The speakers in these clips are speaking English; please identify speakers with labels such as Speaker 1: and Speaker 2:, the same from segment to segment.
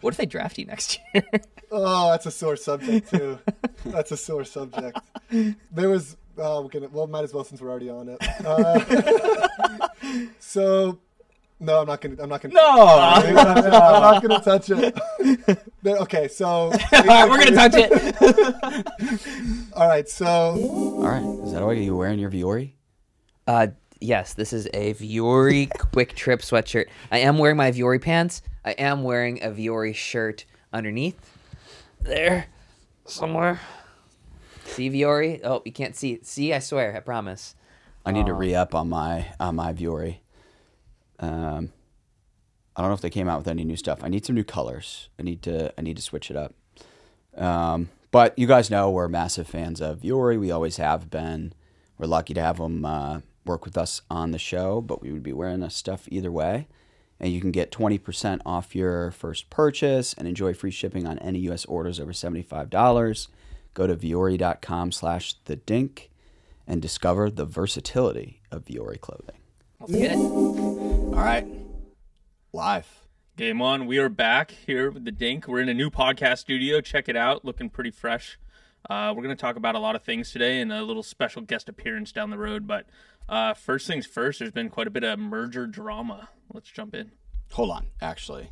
Speaker 1: What if they draft you next year?
Speaker 2: Oh, that's a sore subject too. that's a sore subject. There was. Oh, we're gonna. Well, might as well since we're already on it. Uh, so, no, I'm not gonna. I'm not gonna.
Speaker 3: No.
Speaker 2: I'm not gonna touch it. There- okay, so.
Speaker 1: All right, we're gonna touch it.
Speaker 2: All right, so
Speaker 3: All right. Is that why you wearing your Vuori?
Speaker 1: Uh, yes, this is a Vuori Quick Trip sweatshirt. I am wearing my Vuori pants. I am wearing a Vuori shirt underneath. There, somewhere. See Vuori? Oh, you can't see it. See, I swear, I promise.
Speaker 3: I need to re up on my on my Vuori. Um, I don't know if they came out with any new stuff. I need some new colors. I need to I need to switch it up. Um, but you guys know we're massive fans of Vuori. We always have been. We're lucky to have them uh, work with us on the show. But we would be wearing this stuff either way. And you can get 20% off your first purchase and enjoy free shipping on any U.S. orders over $75. Go to vuori.com slash the dink and discover the versatility of Vuori clothing.
Speaker 1: Let's get it.
Speaker 3: All right. Live.
Speaker 4: Game on. We are back here with the Dink. We're in a new podcast studio. Check it out. Looking pretty fresh. Uh, we're going to talk about a lot of things today and a little special guest appearance down the road. But uh, first things first, there's been quite a bit of merger drama. Let's jump in.
Speaker 3: Hold on. Actually,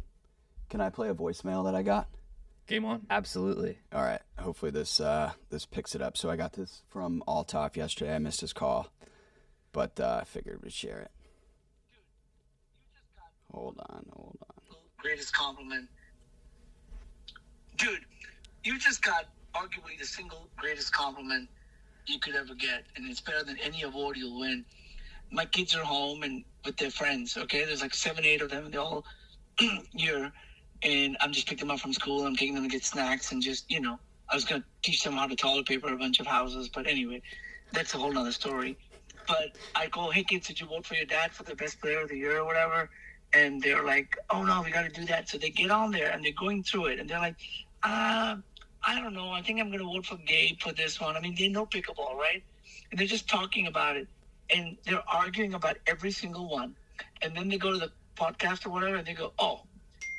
Speaker 3: can I play a voicemail that I got?
Speaker 4: Game on.
Speaker 1: Absolutely.
Speaker 3: All right. Hopefully this uh, this picks it up. So I got this from Altaf yesterday. I missed his call, but uh, I figured we'd share it. Hold on. Hold on.
Speaker 5: greatest compliment. Dude, you just got arguably the single greatest compliment you could ever get, and it's better than any award you'll win. My kids are home and with their friends, okay? There's like seven, eight of them, they're all here, and I'm just picking them up from school. I'm taking them to get snacks and just, you know, I was to teach them how to toilet paper a bunch of houses, but anyway, that's a whole nother story. But I go, hey kids, did you vote for your dad for the best player of the year or whatever? And they're like, oh no, we got to do that. So they get on there and they're going through it, and they're like, uh, I don't know. I think I'm going to vote for Gabe for this one. I mean, they know pickleball, right? And they're just talking about it, and they're arguing about every single one. And then they go to the podcast or whatever, and they go, oh,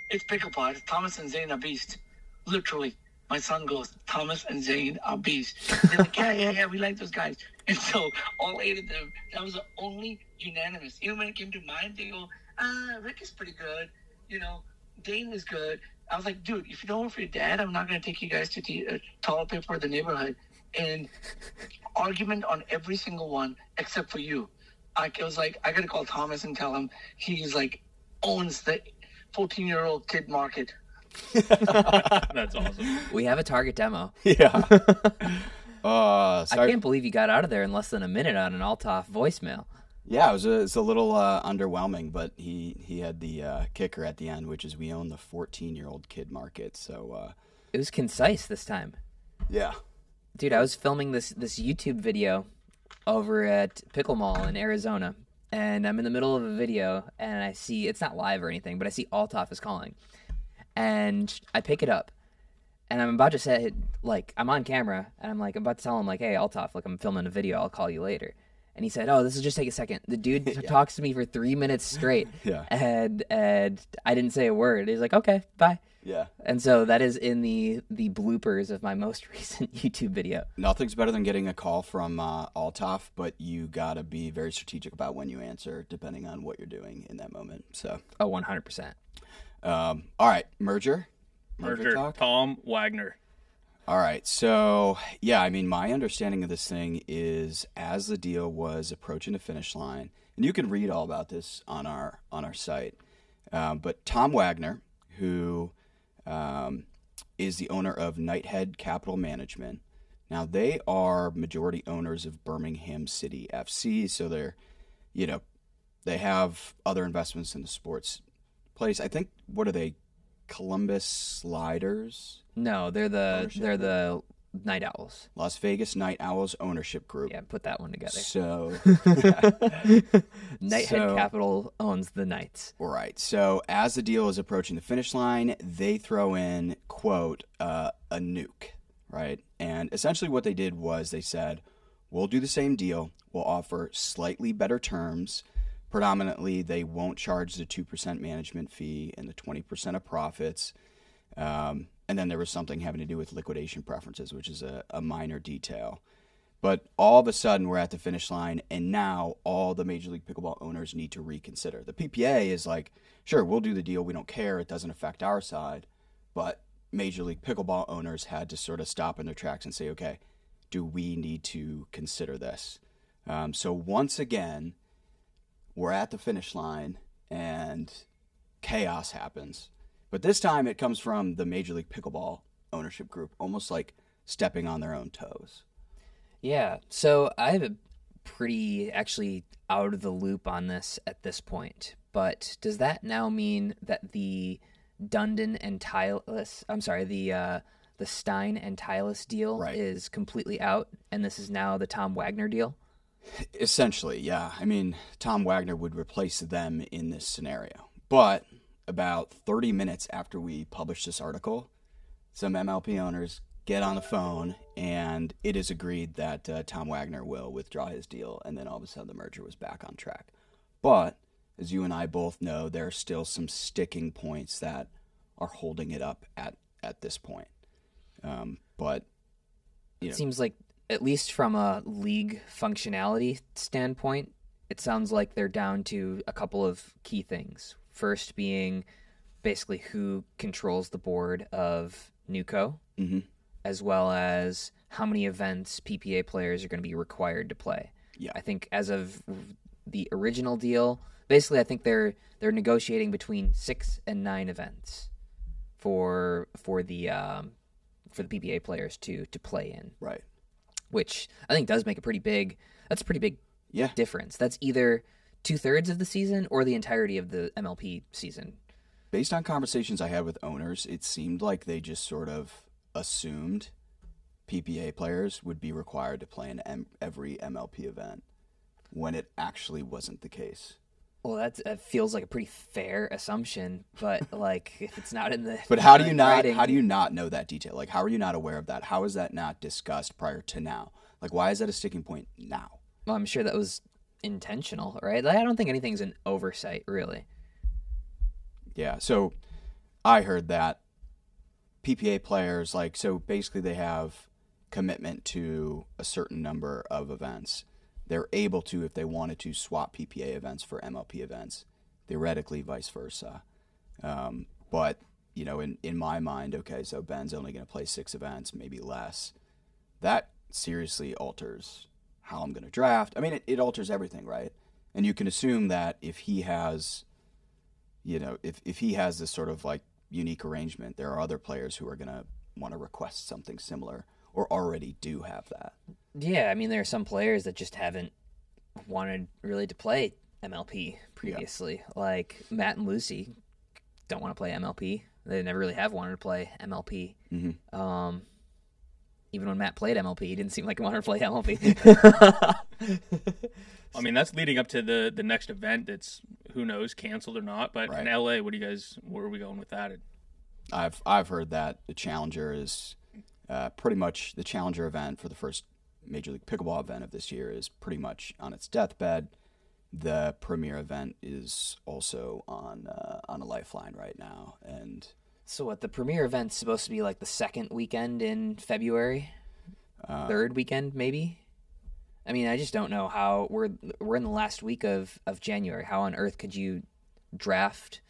Speaker 5: it's pickleball. It's Thomas and Zane are beast. Literally. My son goes, Thomas and Zane are beast. They're like, yeah, yeah, yeah, we like those guys. And so all eight of them, that was the only unanimous. Even when it came to mine, they go, ah, Rick is pretty good. You know, Dane is good. I was like, dude, if you don't work for your dad, I'm not going to take you guys to the uh, toilet paper of the neighborhood. And argument on every single one except for you. I it was like, I got to call Thomas and tell him he's like owns the 14 year old kid market.
Speaker 4: That's awesome.
Speaker 1: We have a target demo.
Speaker 3: Yeah. uh,
Speaker 1: I can't believe you got out of there in less than a minute on an Altaf voicemail.
Speaker 3: Yeah, it was a, it's a little uh, underwhelming, but he he had the uh, kicker at the end, which is we own the 14 year old kid market. So uh,
Speaker 1: It was concise this time.
Speaker 3: yeah,
Speaker 1: Dude, I was filming this this YouTube video over at Pickle Mall in Arizona, and I'm in the middle of a video, and I see it's not live or anything, but I see Altaf is calling, and I pick it up, and I'm about to say like I'm on camera, and I'm like I'm about to tell him like, hey Altaf, like I'm filming a video, I'll call you later. And he said, "Oh, this will just take a second. The dude t- talks to me for three minutes straight,
Speaker 3: Yeah.
Speaker 1: and and I didn't say a word. He's like, "Okay, bye."
Speaker 3: yeah.
Speaker 1: And so that is in the the bloopers of my most recent YouTube video.
Speaker 3: Nothing's better than getting a call from uh, Altaf, but you gotta be very strategic about when you answer, depending on what you're doing in that moment. So,
Speaker 1: Oh, 100%.
Speaker 3: um, all right, merger,
Speaker 4: Merger.
Speaker 3: talk.
Speaker 4: Tom Wagner.
Speaker 3: All right. So, yeah, I mean, my understanding of this thing is as the deal was approaching the finish line, and you can read all about this on our on our site. Um, but Tom Wagner, who um, is the owner of Knighthead Capital Management, now they are majority owners of Birmingham City FC, so they're, you know, they have other investments in the sports place. I think what are they? Columbus Sliders.
Speaker 1: No, they're the they're the night owls.
Speaker 3: Las Vegas Night Owls ownership group.
Speaker 1: Yeah, put that one together.
Speaker 3: So,
Speaker 1: Knighthead
Speaker 3: So-
Speaker 1: Capital owns the Knights.
Speaker 3: all right. So, as the deal is approaching the finish line, they throw in quote uh, a nuke, right? And essentially, what they did was they said, "We'll do the same deal. We'll offer slightly better terms. Predominantly, they won't charge the two percent management fee and the twenty percent of profits." Um, and then there was something having to do with liquidation preferences, which is a, a minor detail. But all of a sudden, we're at the finish line, and now all the Major League Pickleball owners need to reconsider. The PPA is like, sure, we'll do the deal. We don't care. It doesn't affect our side. But Major League Pickleball owners had to sort of stop in their tracks and say, okay, do we need to consider this? Um, so once again, we're at the finish line, and chaos happens. But this time, it comes from the Major League Pickleball ownership group, almost like stepping on their own toes.
Speaker 1: Yeah. So I'm a pretty actually out of the loop on this at this point. But does that now mean that the Dundon and Tylus, I'm sorry, the uh, the Stein and Tylus deal
Speaker 3: Right.
Speaker 1: is completely out, and this is now the Tom Wagner deal?
Speaker 3: Essentially, yeah. I mean, Tom Wagner would replace them in this scenario. But about 30 minutes after we published this article, some MLP owners get on the phone and it is agreed that uh, Tom Wagner will withdraw his deal. And then all of a sudden the merger was back on track. But as you and I both know, there are still some sticking points that are holding it up at, at this point. Um, but
Speaker 1: It seems like, at least from a league functionality standpoint, it sounds like they're down to a couple of key things. First being basically who controls the board of NewCo,
Speaker 3: Mhm.
Speaker 1: as well as how many events PPA players are going to be required to play.
Speaker 3: Yeah.
Speaker 1: I think as of the original deal, basically, I think they're they're negotiating between six and nine events for for the um, for the PPA players to to play in
Speaker 3: right.
Speaker 1: Which I think does make a pretty big. That's a pretty big
Speaker 3: Yeah.
Speaker 1: difference. That's either two thirds of the season or the entirety of the MLP season.
Speaker 3: based on conversations I had with owners, it seemed like they just sort of assumed PPA players would be required to play in M- every MLP event when it actually wasn't the case.
Speaker 1: Well, that that feels like a pretty fair assumption, but like if it's not in the
Speaker 3: But how do you not
Speaker 1: writing-
Speaker 3: how do you not know that detail? Like how are you not aware of that? How is that not discussed prior to now? Like why is that a sticking point now?
Speaker 1: Well, I'm sure that was intentional, right? Like, I don't think anything's an oversight, really.
Speaker 3: Yeah. So I heard that PPA players like so basically they have commitment to a certain number of events. They're able to if they wanted to swap PPA events for MLP events. Theoretically, vice versa. Um, but you know, in in my mind, okay, so Ben's only going to play six events, maybe less. That seriously alters how I'm going to draft. I mean, it, it alters everything, right? And you can assume that if he has you know, if, if he has this sort of like unique arrangement, there are other players who are going to want to request something similar or already do have that.
Speaker 1: Yeah, I mean, there are some players that just haven't wanted really to play MLP previously. Like Matt and Lucy don't want to play MLP. They never really have wanted to play MLP.
Speaker 3: Mhm.
Speaker 1: Um, even when Matt played MLP, he didn't seem like he wanted to play MLP.
Speaker 4: I mean, that's leading up to the the next event. That's who knows, canceled or not. But in LA, what do you guys? Where are we going with that?
Speaker 3: I've I've heard that the Challenger is uh, pretty much the Challenger event for the first Major League Pickleball event of this year is pretty much on its deathbed. The premier event is also on uh, on a lifeline right now, and
Speaker 1: so what? The premier event's supposed to be like the second weekend in February,
Speaker 3: uh,
Speaker 1: third weekend maybe. I mean, I just don't know how we're we're in the last week of of January. How on earth could you draft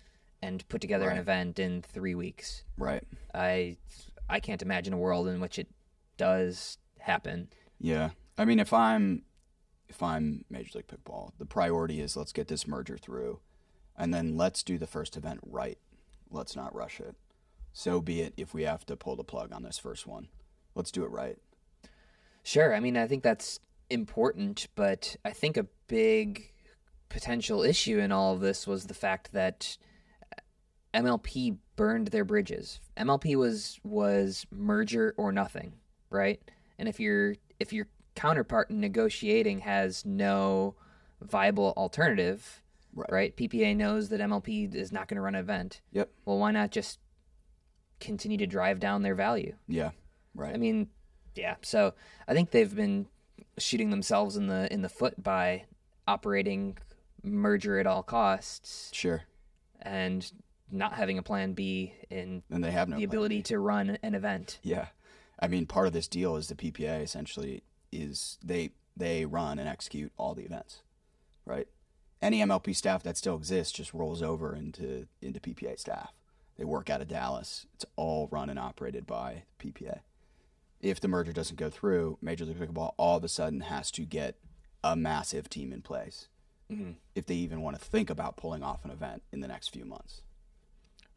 Speaker 1: and put together an event in three weeks?
Speaker 3: right,
Speaker 1: I I can't imagine a world in which it does happen.
Speaker 3: Yeah, I mean, if I'm if I'm Major League Pickleball, the priority is let's get this merger through, and then let's do the first event right. Let's not rush it. So be it if we have to pull the plug on this first one. Let's do it right.
Speaker 1: Sure, I mean, I think that's important, but I think a big potential issue in all of this was the fact that MLP burned their bridges. MLP was was merger or nothing, right? And if your if your counterpart in negotiating has no viable alternative,
Speaker 3: Right.
Speaker 1: right? PPA knows that MLP is not going to run an event.
Speaker 3: Yep.
Speaker 1: Well, why not just continue to drive down their value?
Speaker 3: Yeah. Right.
Speaker 1: I mean, yeah. So I think they've been shooting themselves in the in the foot by operating merger at all costs
Speaker 3: sure.
Speaker 1: and not having a plan B in
Speaker 3: And they have no
Speaker 1: the ability to run an event.
Speaker 3: Yeah, I mean, part of this deal is the PPA essentially is they they run and execute all the events, right? Any MLP staff that still exists just rolls over into into PPA staff. They work out of Dallas. It's all run and operated by PPA. If the merger doesn't go through, Major League Pickleball all of a sudden has to get a massive team in place mm-hmm. if they even want to think about pulling off an event in the next few months.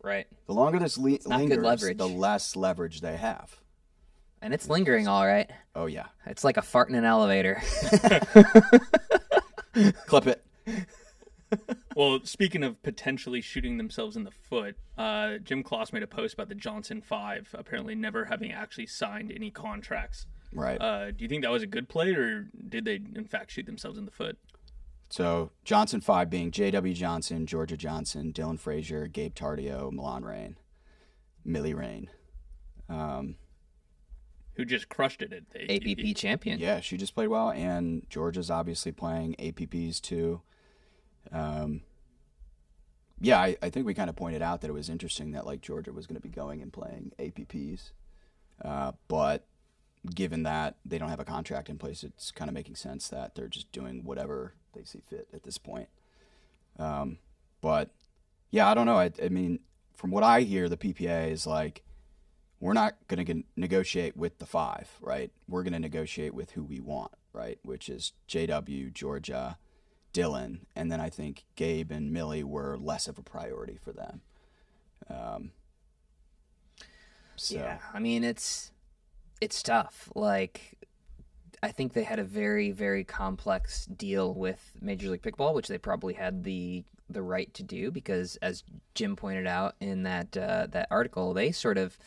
Speaker 1: Right.
Speaker 3: The longer this le- lingers, the less leverage they have.
Speaker 1: And it's lingering all right.
Speaker 3: Oh yeah,
Speaker 1: It's like a fart in an elevator.
Speaker 3: clip it.
Speaker 4: Well, speaking of potentially shooting themselves in the foot, uh, Jim Kloss made a post about the Johnson Five apparently never having actually signed any contracts.
Speaker 3: Right.
Speaker 4: Uh, do you think that was a good play, or did they in fact shoot themselves in the foot?
Speaker 3: So Johnson five being J.W. Johnson, Jorja Johnson, Dylan Frazier, Gabe Tardio, Milan Rane, Millie Rain. Um,
Speaker 4: Who just crushed it at the
Speaker 1: APP champion.
Speaker 3: yeah, she just played well, and Jorja's obviously playing APPs too. Um, yeah, I, I think we kind of pointed out that it was interesting that like Jorja was going to be going and playing APPs, uh, but given that they don't have a contract in place, it's kind of making sense that they're just doing whatever they see fit at this point. Um, but yeah, I don't know. I, I mean, from what I hear, the PPA is like, we're not going to negotiate with the five, right? We're going to negotiate with who we want, right? Which is JW, Jorja, Dylan, and then I think Gabe and Millie were less of a priority for them. Um, so
Speaker 1: Yeah, I mean it's it's tough. Like I think they had a very very complex deal with Major League Pickball, which they probably had the the right to do because, as Jim pointed out in that uh, that article, they sort of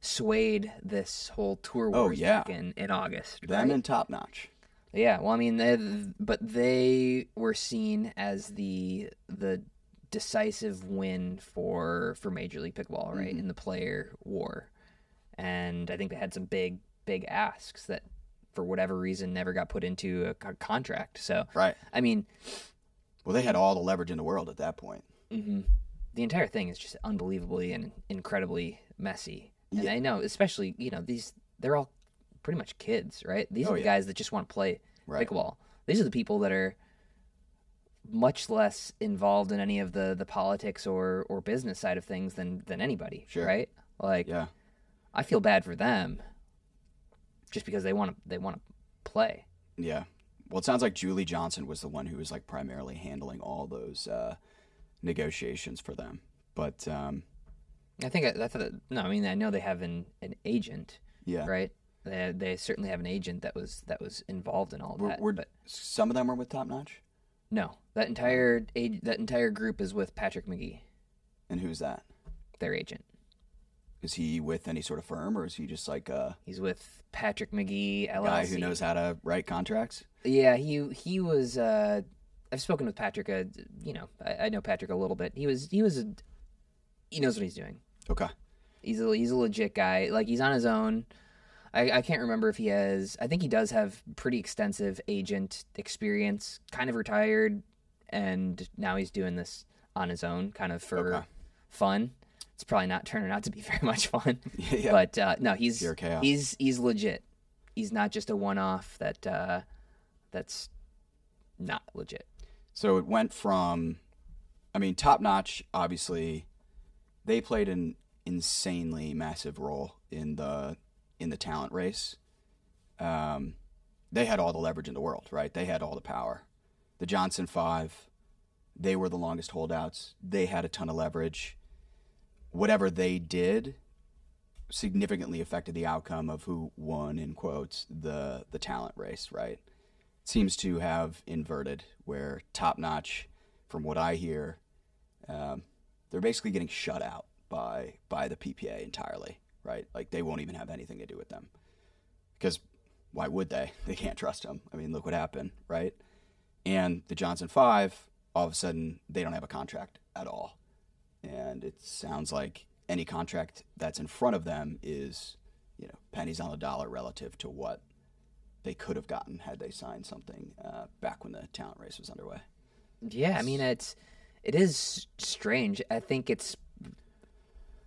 Speaker 1: swayed this whole tour
Speaker 3: Oh,
Speaker 1: war
Speaker 3: yeah.
Speaker 1: in in August.
Speaker 3: them
Speaker 1: right?
Speaker 3: and top notch.
Speaker 1: Yeah, well, I mean, they, but they were seen as the the decisive win for for Major League Pickball, right, in the player war, and I think they had some big big asks that, for whatever reason, never got put into a co- contract. So,
Speaker 3: Right.
Speaker 1: I mean,
Speaker 3: Well, they had all the leverage in the world at that point. Mm-hmm.
Speaker 1: the entire thing is just unbelievably and incredibly messy. And I know, especially you know these they're all pretty much kids, right? These
Speaker 3: Oh,
Speaker 1: are the
Speaker 3: yeah.
Speaker 1: guys that just want to play
Speaker 3: Right.
Speaker 1: pickleball. These are the people that are much less involved in any of the the politics or or business side of things than than anybody,
Speaker 3: Sure.
Speaker 1: right? Like
Speaker 3: Yeah.
Speaker 1: I feel bad for them just because they want to they want to play.
Speaker 3: Yeah. Well, it sounds like Julie Johnson was the one who was like primarily handling all those uh, negotiations for them. But um,
Speaker 1: I think I, I thought no, I mean I know they have an an agent,
Speaker 3: yeah,
Speaker 1: right? They, they certainly have an agent that was that was involved in all
Speaker 3: Were,
Speaker 1: that.
Speaker 3: were-
Speaker 1: but
Speaker 3: some of them were with Top Notch.
Speaker 1: no, that entire ag- that entire group is with Patrick McGee,
Speaker 3: And who's that?
Speaker 1: their agent.
Speaker 3: Is he with any sort of firm, or is he just like a
Speaker 1: He's with Patrick McGee LLC.
Speaker 3: guy who knows how to write contracts?
Speaker 1: Yeah, he he was. Uh, I've spoken with Patrick. Uh, you know, I, I know Patrick a little bit. He was he was a, he knows what he's doing.
Speaker 3: Okay.
Speaker 1: He's a he's a legit guy. Like he's on his own. I, I can't remember if he has. I think he does have pretty extensive agent experience. Kind of retired, and now he's doing this on his own, kind of for
Speaker 3: Okay.
Speaker 1: fun. It's probably not turning out to be very much fun.
Speaker 3: Yeah.
Speaker 1: But uh, no, he's he's he's legit. He's not just a one-off that uh, that's not legit.
Speaker 3: So it went from, I mean, Top Notch. Obviously, they played an insanely massive role in the in the talent race. Um, they had all the leverage in the world, right? They had all the power. The Johnson Five, they were the longest holdouts. They had a ton of leverage. Whatever they did significantly affected the outcome of who won in quotes the the talent race, right? seems to have inverted where top notch from what i hear um, they're basically getting shut out by by the ppa entirely right? Like they won't even have anything to do with them. Because why would they? They can't trust them i mean look what happened right? And the johnson five all of a sudden they don't have a contract at all and it sounds like any contract that's in front of them is you know pennies on the dollar relative to what they could have gotten had they signed something uh, back when the talent race was underway.
Speaker 1: Yeah, I mean it's it is strange. I think it's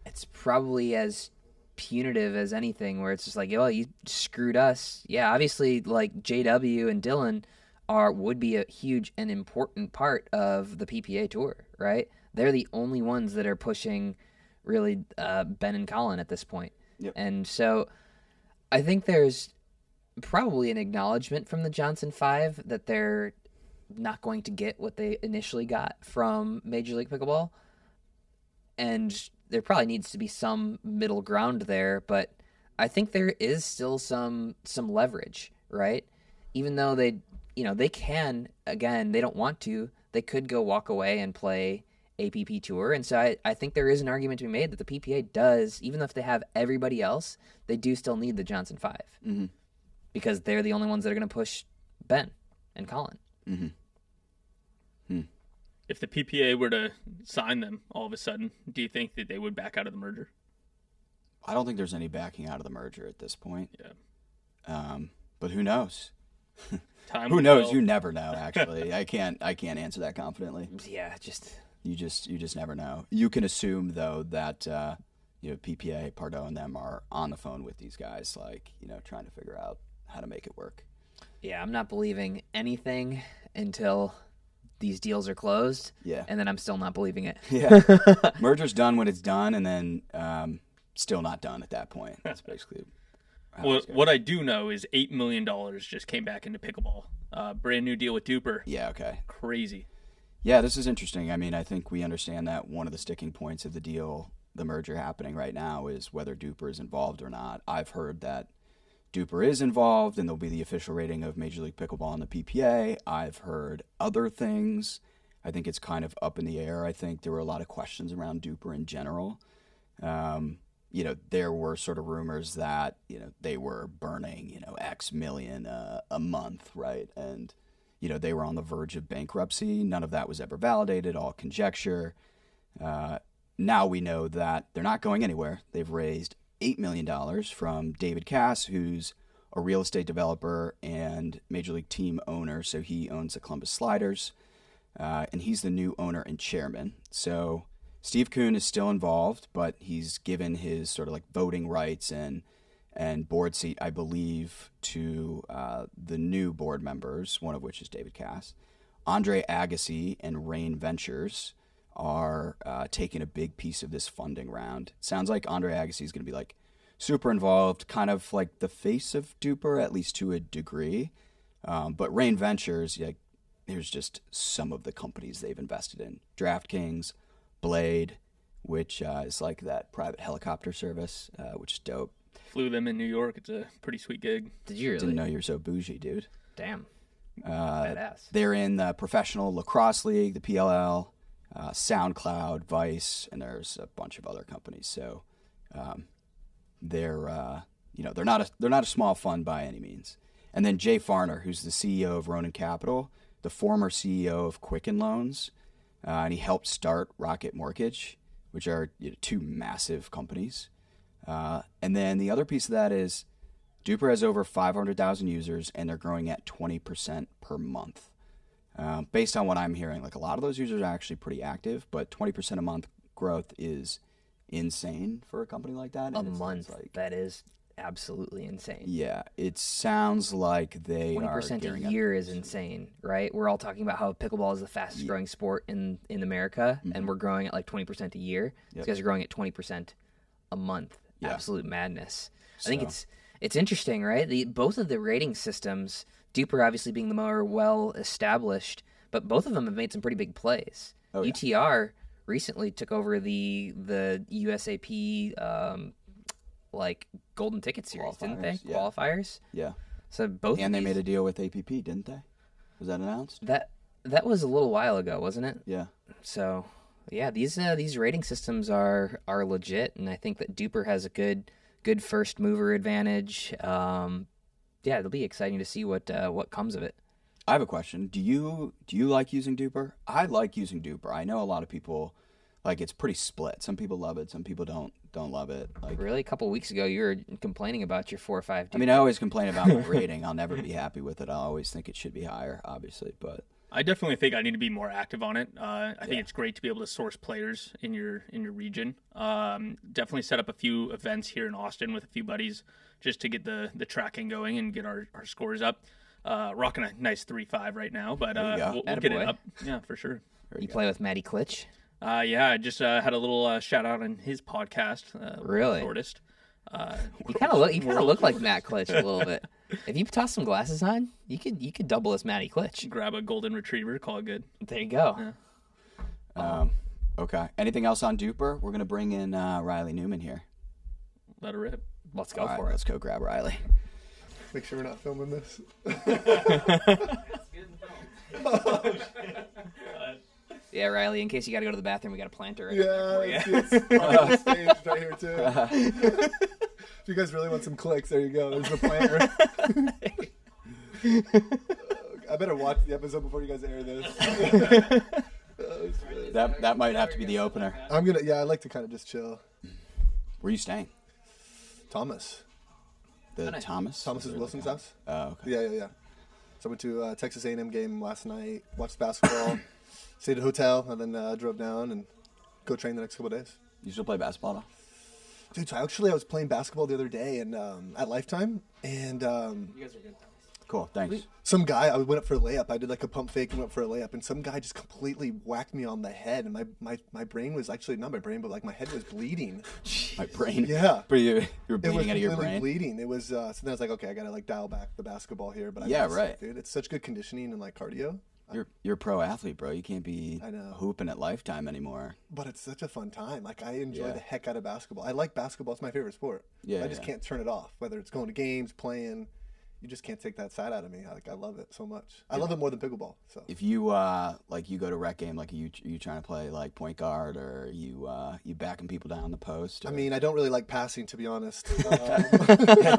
Speaker 1: it's probably as punitive as anything where it's just like, oh, you screwed us. Yeah, obviously like JW and Dylan are would be a huge and important part of the PPA tour, right? They're the only ones that are pushing really uh, Ben and Colin at this point.
Speaker 3: Yep.
Speaker 1: And so I think there's probably an acknowledgement from the Johnson Five that they're not going to get what they initially got from Major League Pickleball. And there probably needs to be some middle ground there, but I think there is still some some leverage, right? Even though they you know, they can again, they don't want to, they could go walk away and play APP tour. And so I, I think there is an argument to be made that the PPA does, even if they have everybody else, they do still need the Johnson 5
Speaker 3: Mhm.
Speaker 1: because they're the only ones that are going to push Ben and Colin.
Speaker 4: If the PPA were to sign them all of a sudden, do you think that they would back out of the merger?
Speaker 3: I don't think there's any backing out of the merger at this point.
Speaker 4: Yeah.
Speaker 3: Um, but who knows?
Speaker 4: Time
Speaker 3: Who knows?
Speaker 4: tell.
Speaker 3: You never know. Actually, I can't. I can't answer that confidently.
Speaker 1: Yeah, just
Speaker 3: You just. You just never know. You can assume though that uh, you know PPA, Pardoe, and them are on the phone with these guys, like you know, trying to figure out how to make it work.
Speaker 1: yeah, I'm not believing anything until these deals are closed.
Speaker 3: Yeah.
Speaker 1: And then I'm still not believing it.
Speaker 3: Yeah. Merger's done when it's done, and then um, still not done at that point. That's basically.
Speaker 4: Well, what I do know is eight million dollars just came back into pickleball. Uh, brand new deal with DUPR.
Speaker 3: Yeah. Okay.
Speaker 4: Crazy.
Speaker 3: Yeah, this is interesting. I mean, I think we understand that one of the sticking points of the deal, the merger happening right now, is whether DUPR is involved or not. I've heard that DUPR is involved and there'll be the official rating of Major League Pickleball and the PPA. I've heard other things. I think it's kind of up in the air. I think there were a lot of questions around DUPR in general. Um, you know, there were sort of rumors that, you know, they were burning, you know, X million uh, a month, right? And, you know, they were on the verge of bankruptcy. None of that was ever validated, all conjecture. Uh, now we know that they're not going anywhere. They've raised $8 million from David Cass, who's a real estate developer and major league team owner. So he owns the Columbus Sliders, uh, and he's the new owner and chairman. So Steve Kuhn is still involved, but he's given his sort of like voting rights and and board seat, I believe, to uh, the new board members, one of which is David Cass. Andre Agassi and Raine Ventures are uh, taking a big piece of this funding round. Sounds like Andre Agassi is going to be like super involved, kind of like the face of DUPR, at least to a degree. Um, but Raine Ventures, yeah, here's just some of the companies they've invested in: DraftKings, Blade, which uh, is like that private helicopter service, uh, which is dope.
Speaker 4: Flew them in New York. It's a pretty sweet gig.
Speaker 1: Did you really?
Speaker 3: Didn't know you're so bougie, dude.
Speaker 1: Damn.
Speaker 3: Uh,
Speaker 1: Badass.
Speaker 3: They're in the Professional Lacrosse League, the PLL, uh, SoundCloud, Vice, and there's a bunch of other companies. So um, they're uh, you know they're not a they're not a small fund by any means. And then Jay Farner, who's the CEO of Ronin Capital, the former CEO of Quicken Loans, uh, and he helped start Rocket Mortgage, which are you know, two massive companies. Uh, and then the other piece of that is DUPR has over 500,000 users, and they're growing at 20% per month. Um, based on what I'm hearing, like a lot of those users are actually pretty active, but 20% a month growth is insane for a company like that.
Speaker 1: A
Speaker 3: and it
Speaker 1: month.
Speaker 3: like
Speaker 1: that is absolutely insane.
Speaker 3: yeah, it sounds like they
Speaker 1: Twenty
Speaker 3: are
Speaker 1: percent a
Speaker 3: gearing up-
Speaker 1: year is insane, right? We're all talking about how pickleball is the fastest growing sport in in America, and we're growing at like twenty percent a year.
Speaker 3: Mm-hmm. Yep.
Speaker 1: These guys are growing at twenty percent a month.
Speaker 3: Yeah.
Speaker 1: Absolute madness. I think it's it's interesting, right? The both of the rating systems, DUPR obviously being the more well established, but both of them have made some pretty big plays.
Speaker 3: Oh, yeah.
Speaker 1: UTR recently took over the the USAP um, like golden ticket series, didn't they?
Speaker 3: Qualifiers, yeah.
Speaker 1: Qualifiers.
Speaker 3: Yeah,
Speaker 1: So both
Speaker 3: and
Speaker 1: of
Speaker 3: they
Speaker 1: these,
Speaker 3: made a deal with APP, didn't they? Was that announced?
Speaker 1: that that was a little while ago, wasn't it?
Speaker 3: Yeah.
Speaker 1: So yeah, these uh, these rating systems are are legit, and I think that DUPR has a good good first mover advantage. Um, yeah, it'll be exciting to see what uh, what comes of it.
Speaker 3: I have a question. Do you do you like using DUPR? I like using DUPR. I know a lot of people like it's pretty split. Some people love it, some people don't don't love it. Like
Speaker 1: Really, a couple weeks ago, you were complaining about your four or five.
Speaker 3: I mean, I always complain about my rating. I'll never be happy with it. I always think it should be higher, obviously, but
Speaker 4: I definitely think I need to be more active on it. Uh, I think it's great to be able to source players in your in your region. Um, definitely set up a few events here in Austin with a few buddies just to get the the tracking going and get our, our scores up. Uh, rocking a nice three five right now, but uh, we'll, we'll get it up. Yeah, for sure.
Speaker 1: You play with Matty Klitsch?
Speaker 4: Uh, yeah, I just uh, had a little uh, shout out on his podcast. Uh,
Speaker 1: Really?
Speaker 4: Shortest. Uh,
Speaker 1: You kind of look. You kind of look like Matt Klitsch a little bit. If you toss some glasses on, you could you could double as Matty Klitsch.
Speaker 4: grab a golden retriever, call it good.
Speaker 1: There you go.
Speaker 3: Um, okay. Anything else on DUPR? We're gonna bring in uh, Riley Newman here.
Speaker 4: Let her rip.
Speaker 1: Let's go
Speaker 3: All right,
Speaker 1: for it.
Speaker 3: let's go grab Riley.
Speaker 2: Make sure we're not filming this.
Speaker 1: Yeah, Riley. In case you got to go to the bathroom, we got a planter. Right
Speaker 2: Yeah, it's, it's on the stage right here too. If you guys really want some clicks, there you go. There's the planter. I better watch the episode before you guys air this.
Speaker 3: That that might have to be the opener.
Speaker 2: I'm gonna. Yeah, I like to kind of just chill.
Speaker 3: Where are you staying?
Speaker 2: Thomas.
Speaker 3: The
Speaker 1: nice.
Speaker 3: Thomas.
Speaker 2: Thomas is Wilson's house.
Speaker 3: Oh, okay.
Speaker 2: Yeah, yeah, yeah. So I went to uh, Texas A&M game last night. Watched basketball. stayed at a hotel and then uh, drove down and go train the next couple of days.
Speaker 3: You still play basketball? Though?
Speaker 2: Dude, so actually I was playing basketball the other day and um, at Lifetime, and um, You guys are good.
Speaker 3: Cool. Thanks.
Speaker 2: some guy I went up for a layup. I did like a pump fake and went for a layup, and some guy just completely whacked me on the head, and my my, my brain was actually not my brain, but like my head was bleeding.
Speaker 3: My brain.
Speaker 2: Yeah.
Speaker 3: But you you're
Speaker 2: It was
Speaker 3: bleeding out of your
Speaker 2: completely
Speaker 3: brain.
Speaker 2: bleeding. It was uh, so then I was like, okay, I gotta like dial back the basketball here. But I
Speaker 3: Yeah,
Speaker 2: missed it,
Speaker 3: right.
Speaker 2: dude. It's such good conditioning and like cardio.
Speaker 3: You're you're a pro athlete, bro. You can't be
Speaker 2: I know.
Speaker 3: hooping at Lifetime anymore.
Speaker 2: But it's such a fun time. Like I enjoy
Speaker 3: Yeah.
Speaker 2: the heck out of basketball. I like basketball. It's my favorite sport.
Speaker 3: Yeah,
Speaker 2: I just
Speaker 3: yeah.
Speaker 2: can't turn it off. Whether it's going to games, playing, you just can't take that side out of me. Like I love it so much. I love it more than pickleball. So
Speaker 3: If you uh like you go to rec game, like you you trying to play like point guard or you uh you backing people down the post.
Speaker 2: I mean, I don't really like passing, to be honest. Um,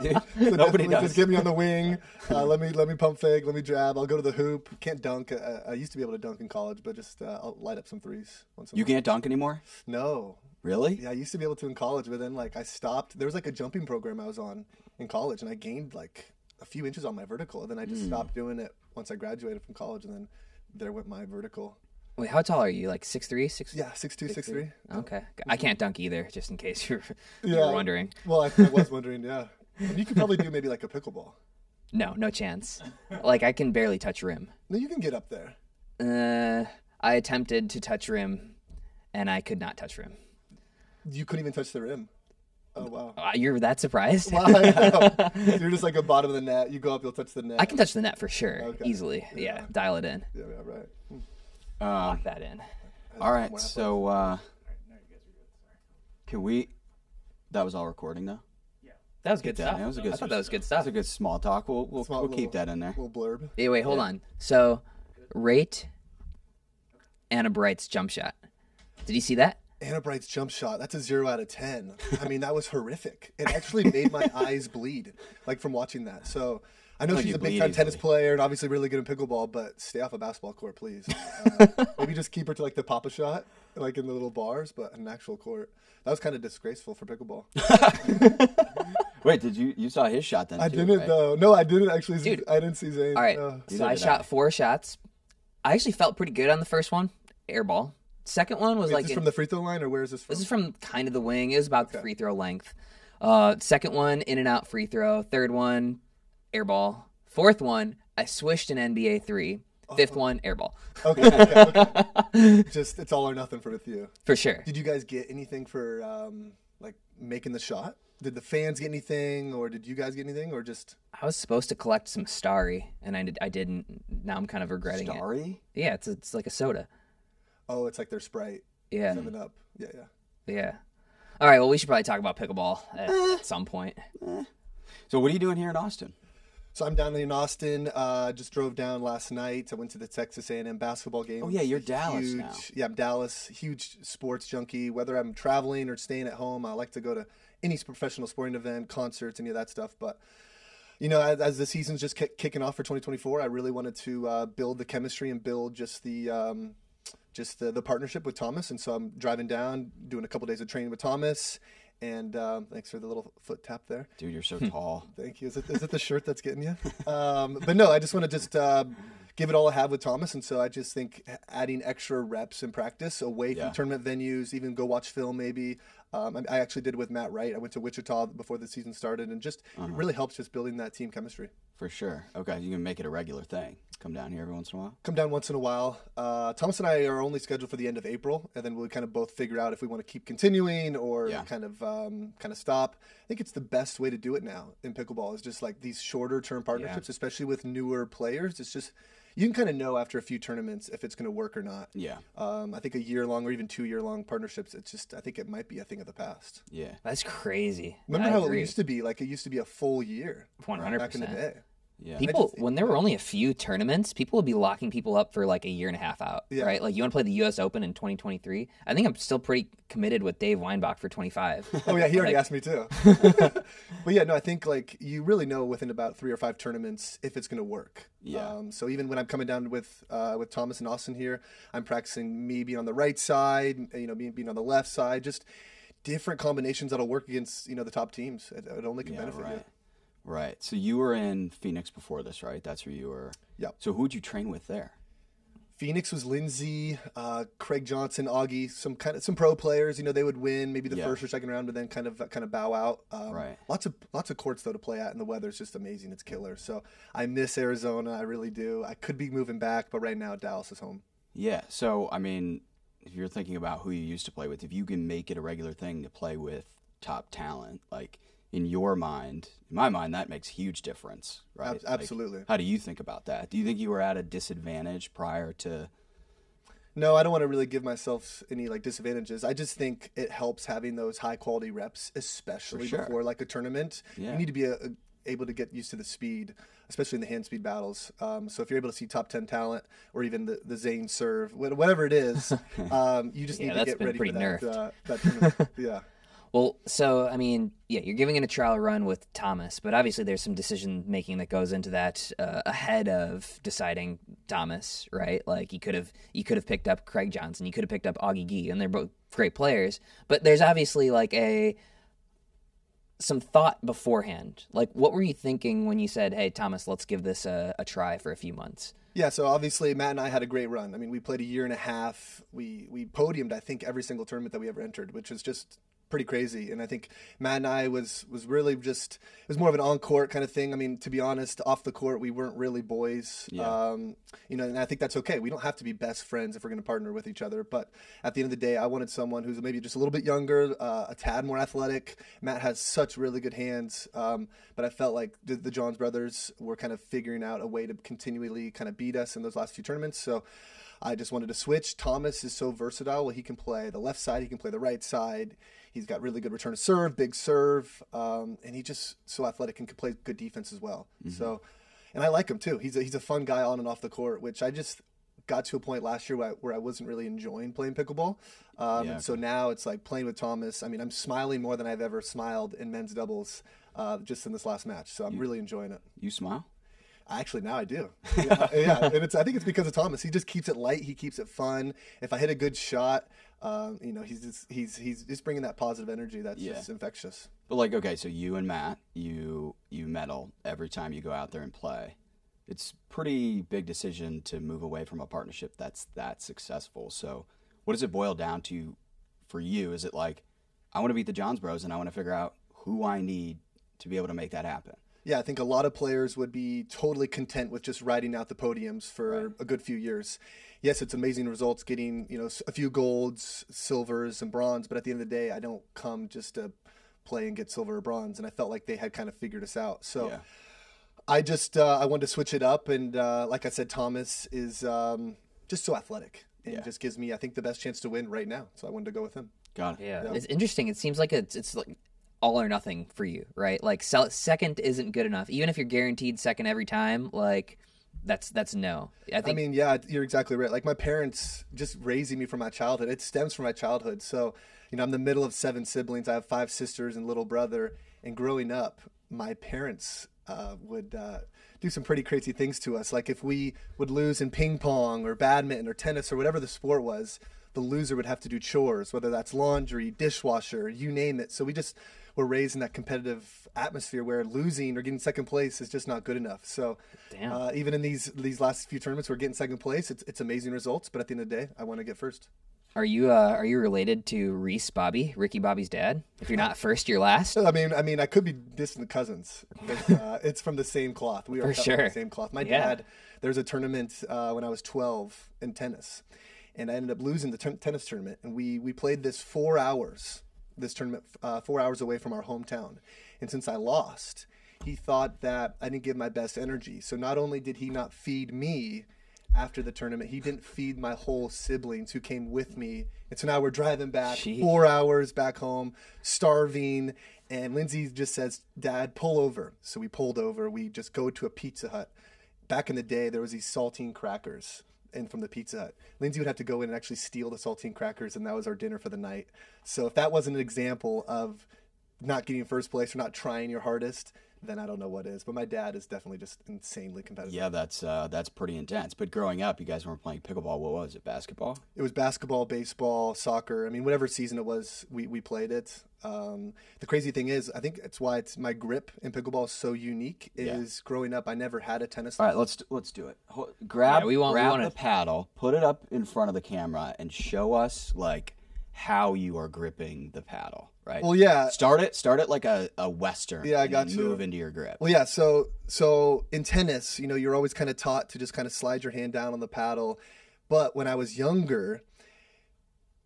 Speaker 3: Yeah,
Speaker 2: so
Speaker 3: Nobody does.
Speaker 2: Just get me on the wing. Uh, let me let me pump fake. Let me jab. I'll go to the hoop. Can't dunk. Uh, I used to be able to dunk in college, but just uh, I'll light up some threes once.
Speaker 3: You can't dunk anymore?
Speaker 2: No.
Speaker 3: Really?
Speaker 2: Yeah, I used to be able to in college, but then like I stopped. There was like a jumping program I was on in college, and I gained like a few inches on my vertical. And then I just
Speaker 3: Hmm.
Speaker 2: stopped doing it once I graduated from college, and then there went my vertical.
Speaker 1: Wait, how tall are you? Like six three, six?
Speaker 2: Yeah, six two, six three.
Speaker 1: Okay. I can't dunk either, just in case you're,
Speaker 2: Yeah.
Speaker 1: you're wondering.
Speaker 2: Well, I, I was wondering. Yeah, and you could probably do maybe like a pickleball.
Speaker 1: No, no chance. Like I can barely touch rim.
Speaker 2: No, you can get up there.
Speaker 1: Uh, I attempted to touch rim, and I could not touch rim.
Speaker 2: You couldn't even touch the rim. Oh wow.
Speaker 1: Uh, you're that surprised?
Speaker 2: Wow, I know. You're just like a bottom of the net. You go up, you'll touch the net.
Speaker 1: I can touch the net for sure,
Speaker 2: Okay.
Speaker 1: easily. Yeah. dial it in,
Speaker 2: Yeah, yeah, right. Hmm.
Speaker 3: Um,
Speaker 1: lock that in.
Speaker 3: all right. So uh can we that was all recording though?
Speaker 1: Yeah, that was good stuff.
Speaker 3: that was a good
Speaker 1: I thought that was good stuff.
Speaker 3: That's a good small talk. We'll we'll,
Speaker 2: Small
Speaker 3: we'll
Speaker 2: little-
Speaker 3: keep that in there.
Speaker 2: Little blurb.
Speaker 1: Hey, wait, hold on. So, rate Anna Bright's jump shot. Did you see that?
Speaker 2: Anna Bright's jump shot, that's a zero out of 10. I mean, that was horrific. It actually made my eyes bleed, like from watching that. So I know
Speaker 3: Like
Speaker 2: she's a big time tennis player and obviously really good in pickleball, but stay off a basketball court, please. Uh, maybe just keep her to like the papa shot, like in the little bars, but an actual court. That was kind of disgraceful for pickleball.
Speaker 3: Wait, did you you saw his shot then?
Speaker 2: I
Speaker 3: too,
Speaker 2: didn't,
Speaker 3: right?
Speaker 2: though. No, I didn't actually. see-
Speaker 1: Dude.
Speaker 2: I didn't see Zane.
Speaker 1: All right.
Speaker 2: Uh,
Speaker 1: so I shot
Speaker 3: out.
Speaker 1: four shots. I actually felt pretty good on the first one, airball. Second one was
Speaker 2: is
Speaker 1: like
Speaker 2: this
Speaker 1: in-
Speaker 2: from the free throw line or where is this from?
Speaker 1: This is from kind of the wing. It was about the free throw length. Uh, second one, in and out free throw. Third one, airball. Fourth one, I swished an NBA three. Fifth one, airball.
Speaker 2: okay, okay, okay. Just, it's all or nothing for with you.
Speaker 1: For sure.
Speaker 2: Did you guys get anything for um, like making the shot? Did the fans get anything, or did you guys get anything, or just
Speaker 1: I was supposed to collect some Starry, and I, did, I didn't. Now I'm kind of regretting it.
Speaker 3: Starry?
Speaker 1: Yeah, it's, it's like a soda.
Speaker 2: Oh, it's like their Sprite,
Speaker 1: Yeah,
Speaker 2: Seven Up? Yeah, yeah.
Speaker 1: yeah. All right, well, we should probably talk about pickleball at,
Speaker 2: Eh.
Speaker 1: at some point.
Speaker 3: So what are you doing here in Austin?
Speaker 2: So I'm down in Austin. Uh, just drove down last night. I went to the Texas A&M basketball game.
Speaker 3: Oh, yeah, you're Dallas
Speaker 2: huge,
Speaker 3: now.
Speaker 2: Yeah, I'm Dallas. Huge sports junkie. Whether I'm traveling or staying at home, I like to go to any professional sporting event, concerts, any of that stuff. But you know, as, as the season's just kick, kicking off for 2024, I really wanted to uh, build the chemistry and build just the um, just the, the partnership with Thomas. And so I'm driving down, doing a couple days of training with Thomas. And um, thanks for the little foot tap there.
Speaker 3: Dude, you're so tall.
Speaker 2: Thank you. Is it, is it the shirt that's getting you? Um, but no, I just want to just uh, give it all I have with Thomas, and so I just think adding extra reps in practice away
Speaker 3: Yeah.
Speaker 2: from tournament venues, even go watch film maybe. Um, I, I actually did it with Matt Wright. I went to Wichita before the season started, and just
Speaker 3: Uh-huh.
Speaker 2: it really helps just building that team chemistry.
Speaker 3: For sure. Okay, you can make it a regular thing. Come down here every once in a while.
Speaker 2: Come down once in a while. Uh, Thomas and I are only scheduled for the end of April, and then we'll kind of both figure out if we want to keep continuing or
Speaker 3: Yeah.
Speaker 2: kind of um, kind of stop. I think it's the best way to do it now in pickleball is just like these shorter term partnerships, especially with newer players. It's just you can kind of know after a few tournaments if it's going to work or not.
Speaker 3: Yeah.
Speaker 2: Um, I think a year long or even two year long partnerships. It's just I think it might be a thing of the past.
Speaker 3: Yeah.
Speaker 1: That's crazy.
Speaker 2: Remember
Speaker 1: I
Speaker 2: how
Speaker 1: agree.
Speaker 2: it used to be? Like it used to be a full year.
Speaker 1: One
Speaker 2: right,
Speaker 1: hundred
Speaker 2: back in the
Speaker 1: percent.
Speaker 2: day.
Speaker 3: Yeah.
Speaker 1: People,
Speaker 2: just-
Speaker 1: when there were only a few tournaments, people would be locking people up for like a year and a half out,
Speaker 2: Yeah.
Speaker 1: right? Like you want to play the U.S. Open in 2023. I think I'm still pretty committed with Dave Weinbach for 25.
Speaker 2: Oh yeah, he already
Speaker 1: Like-
Speaker 2: asked me too. but yeah, no, I think like you really know within about three or five tournaments if it's going to work.
Speaker 3: Yeah.
Speaker 2: Um, so even when I'm coming down with uh, with Thomas and Austin here, I'm practicing me being on the right side, you know, being being on the left side, just different combinations that'll work against you know the top teams. It, it only can
Speaker 3: Yeah,
Speaker 2: benefit you.
Speaker 3: Right. So you were in Phoenix before this, right? That's where you were.
Speaker 2: Yep.
Speaker 3: So who'd you train with there?
Speaker 2: Phoenix was Lindsay, uh, Craig Johnson, Augie, some kind of some pro players. You know, they would win maybe the
Speaker 3: Yeah.
Speaker 2: first or second round, but then kind of kind of bow out. Um,
Speaker 3: Right.
Speaker 2: Lots of lots of courts though to play at, and the weather's just amazing. It's killer. So I miss Arizona. I really do. I could be moving back, but right now Dallas is home.
Speaker 3: Yeah. So I mean, if you're thinking about who you used to play with, if you can make it a regular thing to play with top talent, like in your mind, in my mind, that makes huge difference, right?
Speaker 2: Ab-
Speaker 3: Like,
Speaker 2: absolutely.
Speaker 3: how do you think about that? Do you think you were at a disadvantage prior to?
Speaker 2: No, I don't want to really give myself any like disadvantages. I just think it helps having those high quality reps, especially
Speaker 3: sure.
Speaker 2: before like a tournament.
Speaker 3: Yeah.
Speaker 2: You need to be a, a- able to get used to the speed, especially in the hand speed battles. Um, so if you're able to see top ten talent or even the the Zane serve, whatever it is, um, you just
Speaker 1: Yeah,
Speaker 2: need to get ready
Speaker 1: pretty
Speaker 2: for that.
Speaker 1: nerfed.
Speaker 2: Uh, that tournament. yeah.
Speaker 1: Well, so I mean, yeah, you're giving it a trial run with Thomas, but obviously there's some decision making that goes into that uh, ahead of deciding Thomas, right? Like you could have you could have picked up Craig Johnson, you could have picked up Augie Ge, and they're both great players, but there's obviously like a some thought beforehand. Like, what were you thinking when you said, "Hey, Thomas, let's give this a, a try for a few months"?
Speaker 2: Yeah, so obviously Matt and I had a great run. I mean, we played a year and a half. We we podiumed, I think, every single tournament that we ever entered, which was just pretty crazy. And I think Matt and I was was really just it was more of an on court kind of thing. I mean, to be honest, off the court we weren't really boys.
Speaker 3: Yeah.
Speaker 2: Um, you know, and I think that's okay. We don't have to be best friends if we're going to partner with each other. But at the end of the day, I wanted someone who's maybe just a little bit younger, uh, a tad more athletic. Matt has such really good hands, um, but I felt like the, the Johns brothers were kind of figuring out a way to continually kind of beat us in those last few tournaments. So. I just wanted to switch. Thomas is so versatile. Well, he can play the left side, he can play the right side. He's got really good return to serve, big serve, um, and he just so athletic and can play good defense as well. So, and I like him too. He's a, he's a fun guy on and off the court, which I just got to a point last year where I, where I wasn't really enjoying playing pickleball. Um,
Speaker 3: Yeah,
Speaker 2: and so now it's like playing with Thomas. I mean, I'm smiling more than I've ever smiled in men's doubles uh, just in this last match. So I'm really enjoying it.
Speaker 3: You smile.
Speaker 2: Actually, now I do. Yeah, yeah, and it's. I think it's because of Thomas. He just keeps it light. He keeps it fun. If I hit a good shot, um, you know, he's just he's he's just bringing that positive energy that's
Speaker 3: Yeah.
Speaker 2: just infectious.
Speaker 3: But like, okay, so you and Matt, you you medal every time you go out there and play. It's pretty big decision to move away from a partnership that's that successful. So, what does it boil down to for you? Is it like I want to beat the Johns Bros and I want to figure out who I need to be able to make that happen?
Speaker 2: Yeah, I think a lot of players would be totally content with just riding out the podiums for
Speaker 3: Right.
Speaker 2: a good few years. Yes, it's amazing results, getting you know a few golds, silvers, and bronze. But at the end of the day, I don't come just to play and get silver or bronze. And I felt like they had kind of figured us out. So.
Speaker 3: Yeah.
Speaker 2: I just uh, I wanted to switch it up, and uh, like I said, Thomas is um, just so athletic and
Speaker 3: Yeah.
Speaker 2: just gives me, I think, the best chance to win right now. So I wanted to go with him.
Speaker 3: Got it.
Speaker 1: Yeah, it's interesting. It seems like it's it's like all or nothing for you, right? Like sell, second isn't good enough, even if you're guaranteed second every time. Like that's that's no. I
Speaker 2: I mean, yeah, you're exactly right. Like my parents just raising me from my childhood. It stems from my childhood. So, you know, I'm the middle of seven siblings. I have five sisters and little brother. And growing up, my parents uh, would uh, do some pretty crazy things to us. Like if we would lose in ping pong or badminton or tennis or whatever the sport was, the loser would have to do chores, whether that's laundry, dishwasher, you name it. So we just we're raised in that competitive atmosphere where losing or getting second place is just not good enough. So uh, even in these these last few tournaments, we're getting second place. It's it's amazing results, but at the end of the day, I want to get first.
Speaker 1: Are you uh, are you related to Reese Bobby, Ricky Bobby's dad? If you're not first, you're last.
Speaker 2: I mean, I mean, I could be distant cousins. But, uh, it's from the same cloth. We are cut from the same cloth. My
Speaker 1: Yeah.
Speaker 2: dad, there was a tournament uh, when I was 12 in tennis, and I ended up losing the ten- tennis tournament. And we we played this four hours, this tournament uh, four hours away from our hometown. And since I lost, he thought that I didn't give my best energy. So not only did he not feed me after the tournament, he didn't feed my whole siblings who came with me. And so now we're driving back
Speaker 1: Jeez.
Speaker 2: four hours back home, starving. And Lindsay just says, Dad, pull over. So we pulled over. We just go to a Pizza Hut. Back in the day, there was these saltine crackers and from the Pizza Hut. Lindsay would have to go in and actually steal the saltine crackers, and that was our dinner for the night. So if that wasn't an example of not getting first place or not trying your hardest, then I don't know what is. But my dad is definitely just insanely competitive.
Speaker 3: Yeah, that's uh, that's pretty intense. But growing up, you guys weren't playing pickleball. What was it? Basketball?
Speaker 2: It was basketball, baseball, soccer. I mean, whatever season it was, we, we played it. Um, the crazy thing is, I think it's why it's my grip in pickleball is so unique. Is growing up, I never had a tennis.
Speaker 3: All right, let's let's do it. Ho- Grab
Speaker 1: Yeah, we want- we
Speaker 3: grab
Speaker 1: wanna-
Speaker 3: the paddle, put it up in front of the camera, and show us like how you are gripping the paddle. Right.
Speaker 2: Well, yeah.
Speaker 3: Start it. Start it like a, a western.
Speaker 2: Yeah, I got you.
Speaker 3: Move into your grip.
Speaker 2: Well, yeah. So, so in tennis, you know, you're always kind of taught to just kind of slide your hand down on the paddle. But when I was younger,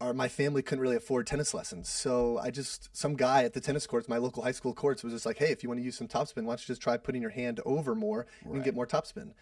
Speaker 2: our, my family couldn't really afford tennis lessons. So I just, some guy at the tennis courts, my local high school courts, was just like, hey, if you want to use some topspin, why don't you just try putting your hand over more and can get more topspin.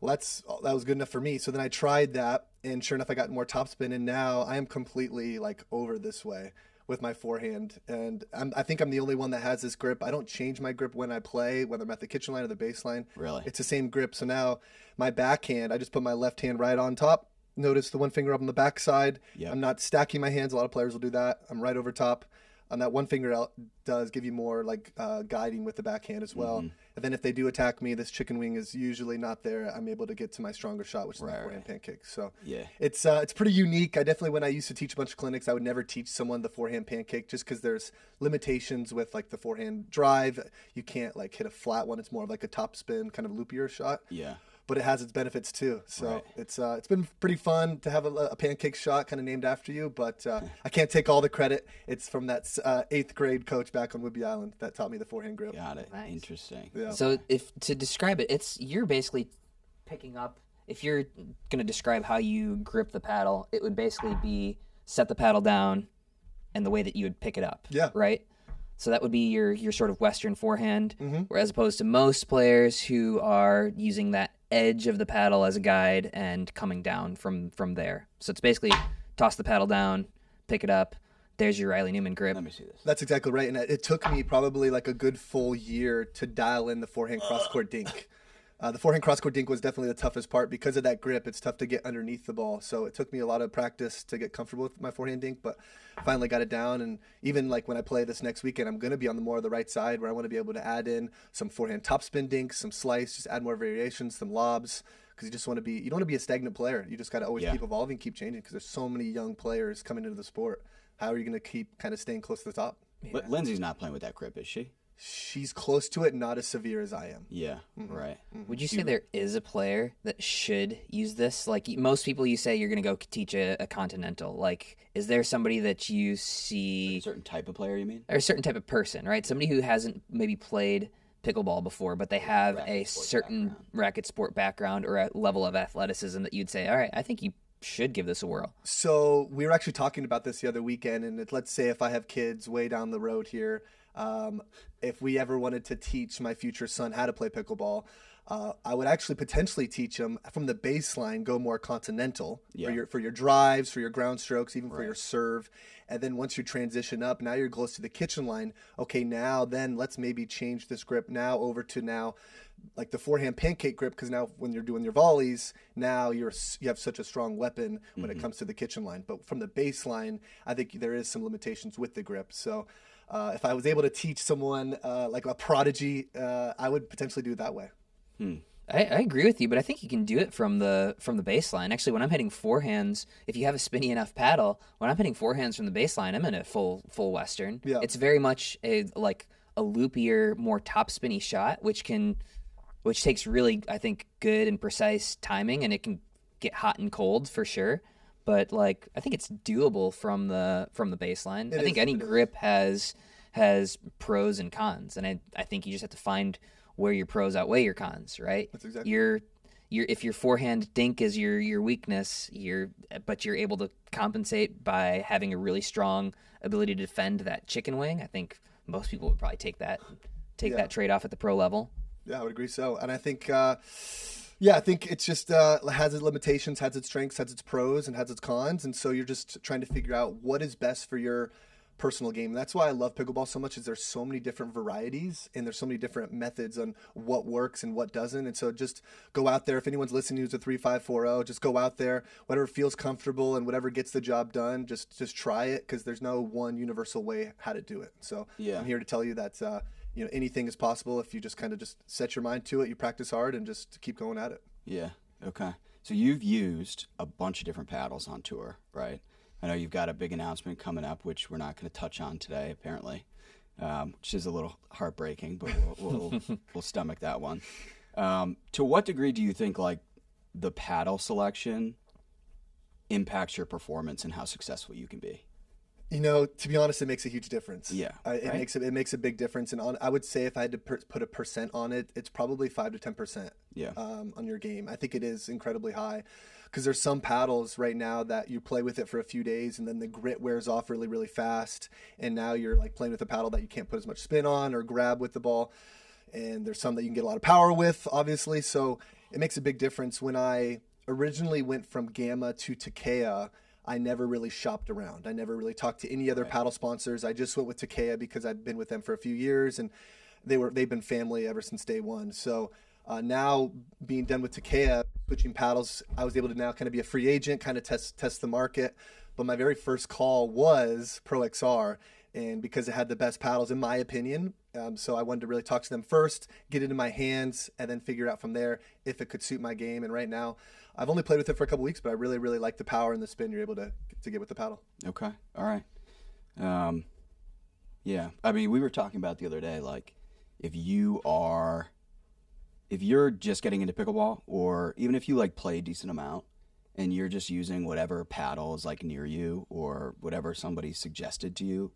Speaker 2: Well, that's that was good enough for me. So then I tried that, and sure enough, I got more topspin, and now I am completely like over this way with my forehand, and I'm, I think I'm the only one that has this grip. I don't change my grip when I play, whether I'm at the kitchen line or the baseline.
Speaker 3: Really?
Speaker 2: it's the same grip. So now my backhand, I just put my left hand right on top. Notice the one finger up on the backside.
Speaker 3: Yep.
Speaker 2: I'm not stacking my hands. A lot of players will do that. I'm right over top. On that one finger out does give you more like uh, guiding with the backhand as well.
Speaker 3: Mm-hmm.
Speaker 2: And then if they do attack me, this chicken wing is usually not there. I'm able to get to my stronger shot, which is
Speaker 3: Right,
Speaker 2: forehand pancake. So
Speaker 3: Yeah.
Speaker 2: it's uh, it's pretty unique. I definitely when I used to teach a bunch of clinics, I would never teach someone the forehand pancake just because there's limitations with like the forehand drive. You can't like hit a flat one. It's more of like a top spin kind of loopier shot
Speaker 3: Yeah.
Speaker 2: But it has its benefits too. So
Speaker 3: Right.
Speaker 2: it's uh, it's been pretty fun to have a, a pancake shot kind of named after you. But uh, I can't take all the credit. It's from that uh, eighth grade coach back on Whidbey Island that taught me the forehand grip.
Speaker 3: Got it.
Speaker 1: Nice.
Speaker 3: Interesting.
Speaker 2: Yeah.
Speaker 1: So if to describe it, it's you're basically picking up. If you're going to describe how you grip the paddle, it would basically be set the paddle down, and the way that you would pick it up.
Speaker 2: Yeah.
Speaker 1: Right. So that would be your your sort of Western forehand,
Speaker 2: Mm-hmm.
Speaker 1: whereas opposed to most players who are using that edge of the paddle as a guide and coming down from from there. So it's basically toss the paddle down, pick it up. There's your Riley Newman grip.
Speaker 3: Let me see this.
Speaker 2: That's exactly right. And it it took me probably like a good full year to dial in the forehand cross court dink. Uh, the forehand cross court dink was definitely the toughest part because of that grip. It's tough to get underneath the ball, so it took me a lot of practice to get comfortable with my forehand dink. But finally got it down, and even like when I play this next weekend, I'm going to be on the more of the right side where I want to be able to add in some forehand topspin dinks, some slice, just add more variations, some lobs. Because you just want to be, you don't want to be a stagnant player. You just got to always
Speaker 3: Yeah.
Speaker 2: keep evolving, keep changing. Because there's so many young players coming into the sport. How are you going to keep kind of staying close to the top?
Speaker 3: Li- Lindsay's not playing with that grip, is she?
Speaker 2: She's close to it, not as severe as I am.
Speaker 3: Yeah.
Speaker 2: Mm-hmm.
Speaker 3: Right.
Speaker 1: Would you say there is a player that should use this? Like most people, you say you're going to go teach a, a continental. Like, is there somebody that you see, A
Speaker 3: certain type of player, you mean?
Speaker 1: or a certain type of person, right? Somebody who hasn't maybe played pickleball before, but they have a certain racket sport background or a level of athleticism that you'd say, all right, I think you should give this a whirl.
Speaker 2: So we were actually talking about this the other weekend, and it, let's say if I have kids way down the road here, um, if we ever wanted to teach my future son how to play pickleball, uh, I would actually potentially teach him from the baseline, go more continental
Speaker 3: Yeah.
Speaker 2: for your for your drives, for your ground strokes, even for your serve, and then once you transition up, now you're close to the kitchen line. Okay, now then let's maybe change this grip now over to now like the forehand pancake grip because now when you're doing your volleys now you're you have such a strong weapon when it comes to the kitchen line. But from the baseline i think there is some limitations with the grip. So uh, if i was able to teach someone uh, like a prodigy uh, i would potentially do it that way
Speaker 1: I, I agree with you, but I think you can do it from the from the baseline. Actually, when I'm hitting forehands, if you have a spinny enough paddle, when I'm hitting forehands from the baseline, I'm in a full full western.
Speaker 2: Yeah.
Speaker 1: It's very much a like a loopier, more top spinny shot, which can which takes really I think good and precise timing, and it can get hot and cold for sure. But like I think it's doable from the from the baseline. I think
Speaker 2: is,
Speaker 1: any
Speaker 2: it is.
Speaker 1: grip has has pros and cons, and I I think you just have to find where your pros outweigh your cons, right?
Speaker 2: That's exactly-
Speaker 1: your your if your forehand dink is your your weakness, you're but you're able to compensate by having a really strong ability to defend that chicken wing. I think most people would probably take that take
Speaker 2: Yeah.
Speaker 1: that trade off at the pro level.
Speaker 2: Yeah, I would agree so. And I think, uh, yeah, I think it's just uh, has its limitations, has its strengths, has its pros, and has its cons. And so you're just trying to figure out what is best for your personal game. And that's why I love pickleball so much is there's so many different varieties and there's so many different methods on what works and what doesn't. And so just go out there. If anyone's listening who's a 3540, just go out there, whatever feels comfortable and whatever gets the job done, just just try it because there's no one universal way how to do it. So
Speaker 3: Yeah.
Speaker 2: I'm here to tell you that uh, you know anything is possible if you just kind of just set your mind to it, you practice hard, and just keep going at it.
Speaker 3: Yeah. Okay. So you've used a bunch of different paddles on tour, right? I know you've got a big announcement coming up, which we're not going to touch on today, apparently, um, which is a little heartbreaking, but we'll, we'll, we'll stomach that one. Um, to what degree do you think like the paddle selection impacts your performance and how successful you can be?
Speaker 2: You know, to be honest, it makes a huge difference.
Speaker 3: Yeah,
Speaker 2: I, it
Speaker 3: right?
Speaker 2: makes a, it makes a big difference. And on, I would say if I had to per, put a percent on it, it's probably five to ten percent.
Speaker 3: Yeah.
Speaker 2: Um, on your game, I think it is incredibly high, because there's some paddles right now that you play with it for a few days and then the grit wears off really really fast, and now you're like playing with a paddle that you can't put as much spin on or grab with the ball. and there's some that you can get a lot of power with, obviously. So it makes a big difference. When I originally went from Gamma to Takea, I never really shopped around. I never really talked to any other paddle sponsors. I just went with Takea because I've been with them for a few years, and they were they've been family ever since day one. So. Uh, now being done with Takea, switching paddles, I was able to now kind of be a free agent, kind of test test the market. But my very first call was Pro XR, and because it had the best paddles in my opinion, um, so I wanted to really talk to them first, get it in my hands, and then figure out from there if it could suit my game. And right now, I've only played with it for a couple weeks, but I really, really like the power and the spin you're able to to get with the paddle.
Speaker 3: Okay. All right. Um, yeah. I mean, we were talking about the other day, like if you are, if you're just getting into pickleball, or even if you like play a decent amount, and you're just using whatever paddle is like near you or whatever somebody suggested to you,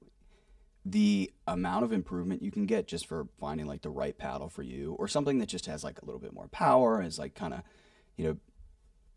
Speaker 3: the amount of improvement you can get just for finding like the right paddle for you, or something that just has like a little bit more power, is like kind of, you know,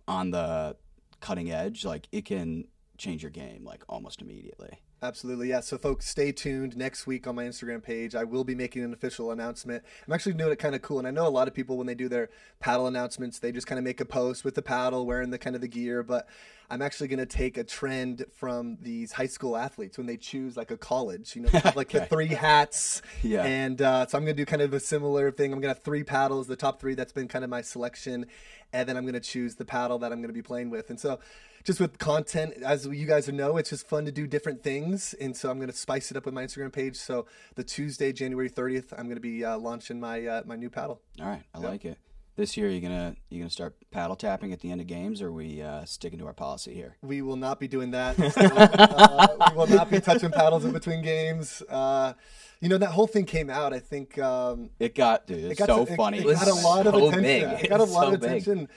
Speaker 3: on the cutting edge, like it can change your game like almost immediately.
Speaker 2: Absolutely, yeah. So, folks, stay tuned. Next week on my Instagram page, I will be making an official announcement. I'm actually doing it kind of cool, and I know a lot of people when they do their paddle announcements, they just kind of make a post with the paddle, wearing the kind of the gear. But I'm actually going to take a trend from these high school athletes when they choose like a college, you know, like the three hats.
Speaker 3: Yeah.
Speaker 2: And uh, so I'm going to do kind of a similar thing. I'm going to have three paddles, the top three. That's been kind of my selection, and then I'm going to choose the paddle that I'm going to be playing with. And so, just with content, as you guys know, it's just fun to do different things. And so I'm going to spice it up with my Instagram page. So the Tuesday, January 30th, I'm going to be uh, launching my uh, my new paddle.
Speaker 3: All right, I like it. This year, you're gonna you're gonna start paddle tapping at the end of games, or are we uh, sticking to our policy here?
Speaker 2: We will not be doing that. uh, we will not be touching paddles in between games. Uh, you know that whole thing came out. I think um,
Speaker 3: It got dude, it's
Speaker 2: got
Speaker 3: so
Speaker 2: to- it-
Speaker 3: funny.
Speaker 2: It,
Speaker 1: was
Speaker 2: got a lot of attention.
Speaker 1: big.
Speaker 2: It got a lot
Speaker 1: so
Speaker 2: of
Speaker 1: big.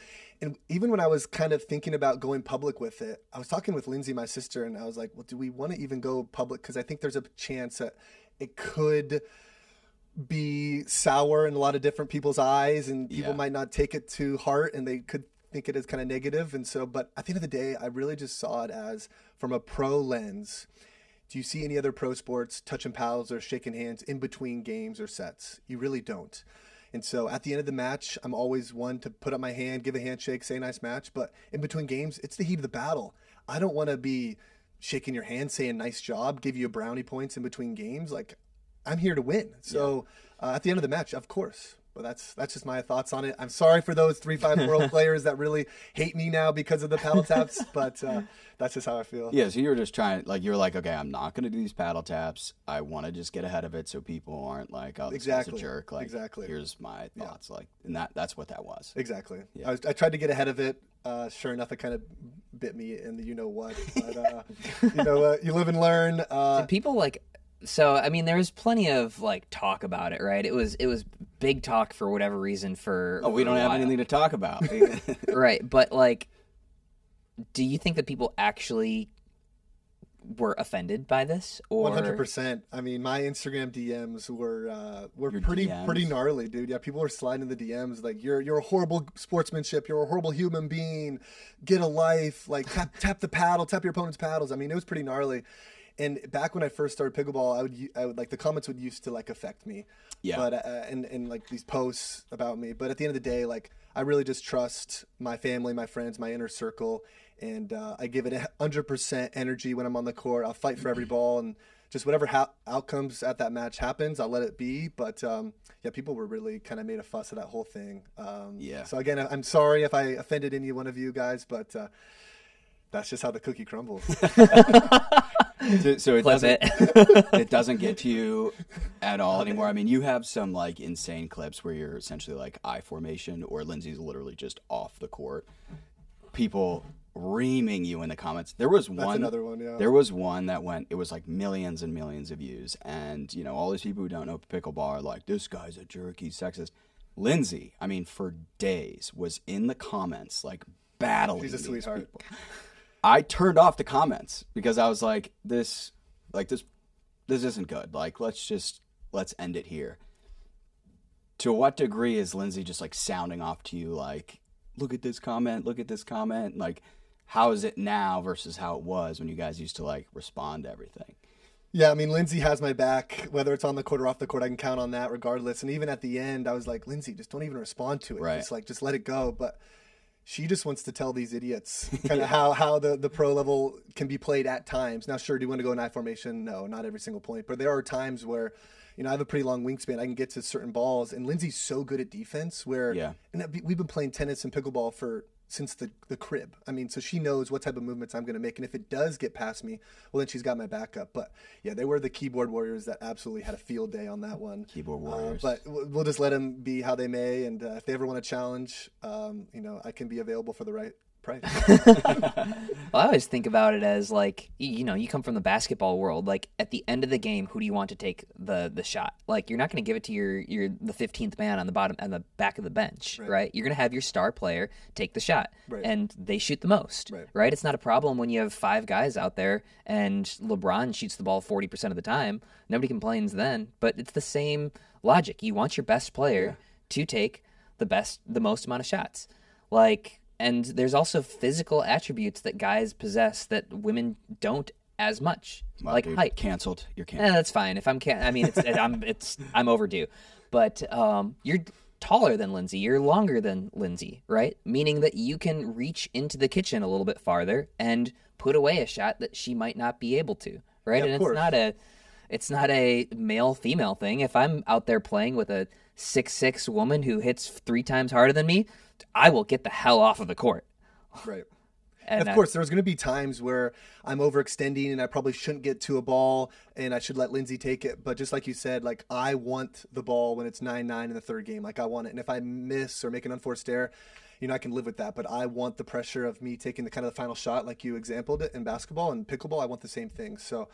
Speaker 2: And even when I was kind of thinking about going public with it, I was talking with Lindsay, my sister, and I was like, "Well, do we want to even go public? Because I think there's a chance that it could." be sour in a lot of different people's eyes and people
Speaker 3: Yeah.
Speaker 2: might not take it to heart and they could think it is kind of negative and so but at the end of the day i really just saw it as from a pro lens do you see any other pro sports touching pals or shaking hands in between games or sets you really don't and so at the end of the match i'm always one to put up my hand give a handshake say nice match. But in between games it's the heat of the battle. I don't want to be shaking your hand saying nice job give you a brownie points in between games. Like I'm here to win. So uh, at the end of the match, of course, But that's that's just my thoughts on it. I'm sorry for those three five world players that really hate me now because of the paddle taps, but uh, that's just how I feel.
Speaker 3: Yeah, so you were just trying, like, you were like, okay, I'm not going to do these paddle taps. I want to just get ahead of it so people aren't like, oh, this guy's
Speaker 2: Exactly.
Speaker 3: a jerk. Like,
Speaker 2: Exactly.
Speaker 3: here's my thoughts. Like, and that that's what that was.
Speaker 2: Exactly.
Speaker 3: Yeah.
Speaker 2: I, was, I tried to get ahead of it. Uh, sure enough, it kind of bit me in the you know what. But uh, you know, uh, you live and learn. Uh,
Speaker 1: people like so i mean there was plenty of like talk about it right it was it was big talk for whatever reason for
Speaker 3: Oh, we don't have
Speaker 1: while.
Speaker 3: anything to talk about.
Speaker 1: right but like do you think that people actually were offended by this or
Speaker 2: One hundred percent. I mean, my Instagram DMs were uh, were
Speaker 3: Your
Speaker 2: pretty
Speaker 3: DMs?
Speaker 2: pretty gnarly, dude. Yeah, people were sliding in the DMs like you're you're a horrible sportsmanship. You're a horrible human being. Get a life. Like tap tap the paddle. Tap your opponent's paddles. I mean, it was pretty gnarly. And back when I first started pickleball, I would I would like the comments would used to like affect me.
Speaker 3: Yeah.
Speaker 2: But uh, and and like these posts about me. But at the end of the day, like I really just trust my family, my friends, my inner circle, and uh, I give it a hundred percent energy when I'm on the court. I'll fight for every ball and just whatever ha- outcomes at that match happens, I'll let it be. But um, yeah, people were really kind of made a fuss of that whole thing. Um,
Speaker 3: Yeah.
Speaker 2: So again, I'm sorry if I offended any one of you guys, but uh, that's just how the cookie crumbles.
Speaker 3: so, so it
Speaker 1: Clip
Speaker 3: doesn't
Speaker 1: it.
Speaker 3: it doesn't get to you at all anymore. I mean, you have some like insane clips where you're essentially like I formation, or Lindsay's literally just off the court. People reaming you in the comments. There was one.
Speaker 2: another one, yeah.
Speaker 3: There was one that went. It was like millions and millions of views, and you know all these people who don't know pickleball are like, "This guy's a jerk. He's sexist." Lindsay, I mean, for days was in the comments like battling.
Speaker 2: She's a sweetheart.
Speaker 3: people. I turned off the comments because I was like, this, like this, this isn't good. Like, let's just let's end it here. To what degree is Lindsay just like sounding off to you, like, look at this comment, look at this comment, like, how is it now versus how it was when you guys used to like respond to everything?
Speaker 2: Yeah, I mean, Lindsay has my back, whether it's on the court or off the court. I can count on that regardless. And even at the end, I was like, Lindsay, just don't even respond to it.
Speaker 3: Right.
Speaker 2: Just like, just let it go. But she just wants to tell these idiots kind of how, how the, the pro level can be played at times. Now, sure, do you want to go in I formation? No, not every single point. But there are times where, you know, I have a pretty long wingspan. I can get to certain balls. And Lindsay's so good at defense where,
Speaker 3: Yeah.
Speaker 2: and that- we've been playing tennis and pickleball for since the the crib. I mean, so she knows what type of movements I'm going to make, and if it does get past me, well, then she's got my backup. But yeah, they were the keyboard warriors that absolutely had a field day on that one.
Speaker 3: Keyboard
Speaker 2: Uh,
Speaker 3: warriors.
Speaker 2: but we'll we'll just let them be how they may, and uh, if they ever want to challenge, um, you know, I can be available for the right price.
Speaker 1: Well, I always think about it as like you know, you come from the basketball world. Like at the end of the game, who do you want to take the the shot? Like you're not going to give it to your your the fifteenth man on the bottom on the back of the bench, right? You're going to have your star player take the shot,
Speaker 2: Right.
Speaker 1: and they shoot the most,
Speaker 2: Right.
Speaker 1: It's not a problem when you have five guys out there and LeBron shoots the ball forty percent of the time. Nobody complains then, but it's the same logic. You want your best player to take the best the most amount of shots like and there's also physical attributes that guys possess that women don't as much.
Speaker 3: Wow,
Speaker 1: like
Speaker 3: dude,
Speaker 1: height.
Speaker 3: canceled. You're
Speaker 1: Eh, that's fine. If i'm can i mean it's i'm it's i'm overdue. But um you're taller than lindsay. You're longer than lindsay right? Meaning that you can reach into the kitchen a little bit farther and put away a shot that she might not be able to right?
Speaker 2: Yeah,
Speaker 1: and
Speaker 2: course.
Speaker 1: it's not a it's not a male female thing. If I'm out there playing with a six six woman who hits three times harder than me, I will get the hell off of the court.
Speaker 2: right.
Speaker 1: And
Speaker 2: of
Speaker 1: uh,
Speaker 2: course, there's going to be times where I'm overextending and I probably shouldn't get to a ball and I should let Lindsay take it. But just like you said, like I want the ball when it's 9 9 in the third game. Like I want it. And if I miss or make an unforced error, you know, I can live with that. But I want the pressure of me taking the kind of the final shot, like you exampled it in basketball and pickleball. I want the same thing. So,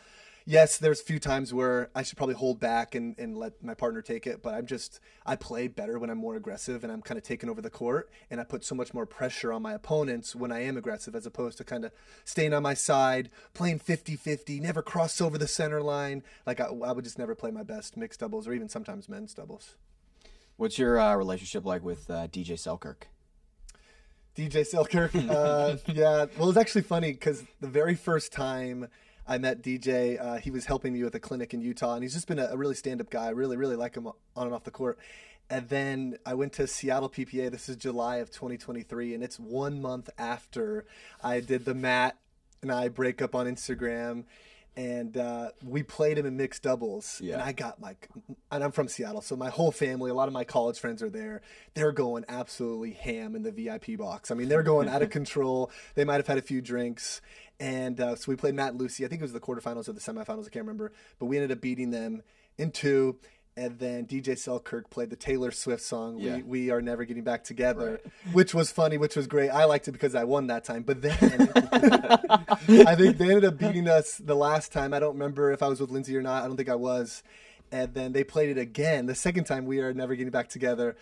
Speaker 2: yes, there's a few times where I should probably hold back and, and let my partner take it, but I'm just, I play better when I'm more aggressive and I'm kind of taking over the court and I put so much more pressure on my opponents when I am aggressive as opposed to kind of staying on my side, playing 50 50, never cross over the center line. Like I, I would just never play my best mixed doubles or even sometimes men's doubles.
Speaker 3: What's your uh, relationship like with uh, DJ Selkirk?
Speaker 2: DJ Selkirk. Uh, yeah. Well, it's actually funny because the very first time I met DJ, uh, he was helping me with a clinic in Utah, and he's just been a, a really stand-up guy. I really, really like him on and off the court. And then I went to Seattle PPA. This is July of 2023, and it's one month after I did the mat and I break up on Instagram. and uh, we played him in mixed doubles.
Speaker 3: Yeah.
Speaker 2: And I got like, and I'm from Seattle, so my whole family, a lot of my college friends are there. They're going absolutely ham in the VIP box. I mean, they're going out of control. They might have had a few drinks. And uh, so we played Matt and Lucy. I think it was the quarterfinals or the semifinals. I can't remember. But we ended up beating them in two. And then DJ Selkirk played the Taylor Swift song,
Speaker 3: Yeah.
Speaker 2: we, we Are Never Getting Back Together, which was funny, which was great. I liked it because I won that time. But then I think they ended up beating us the last time. I don't remember if I was with Lindsay or not. I don't think I was. And then they played it again. The second time, We Are Never Getting Back Together.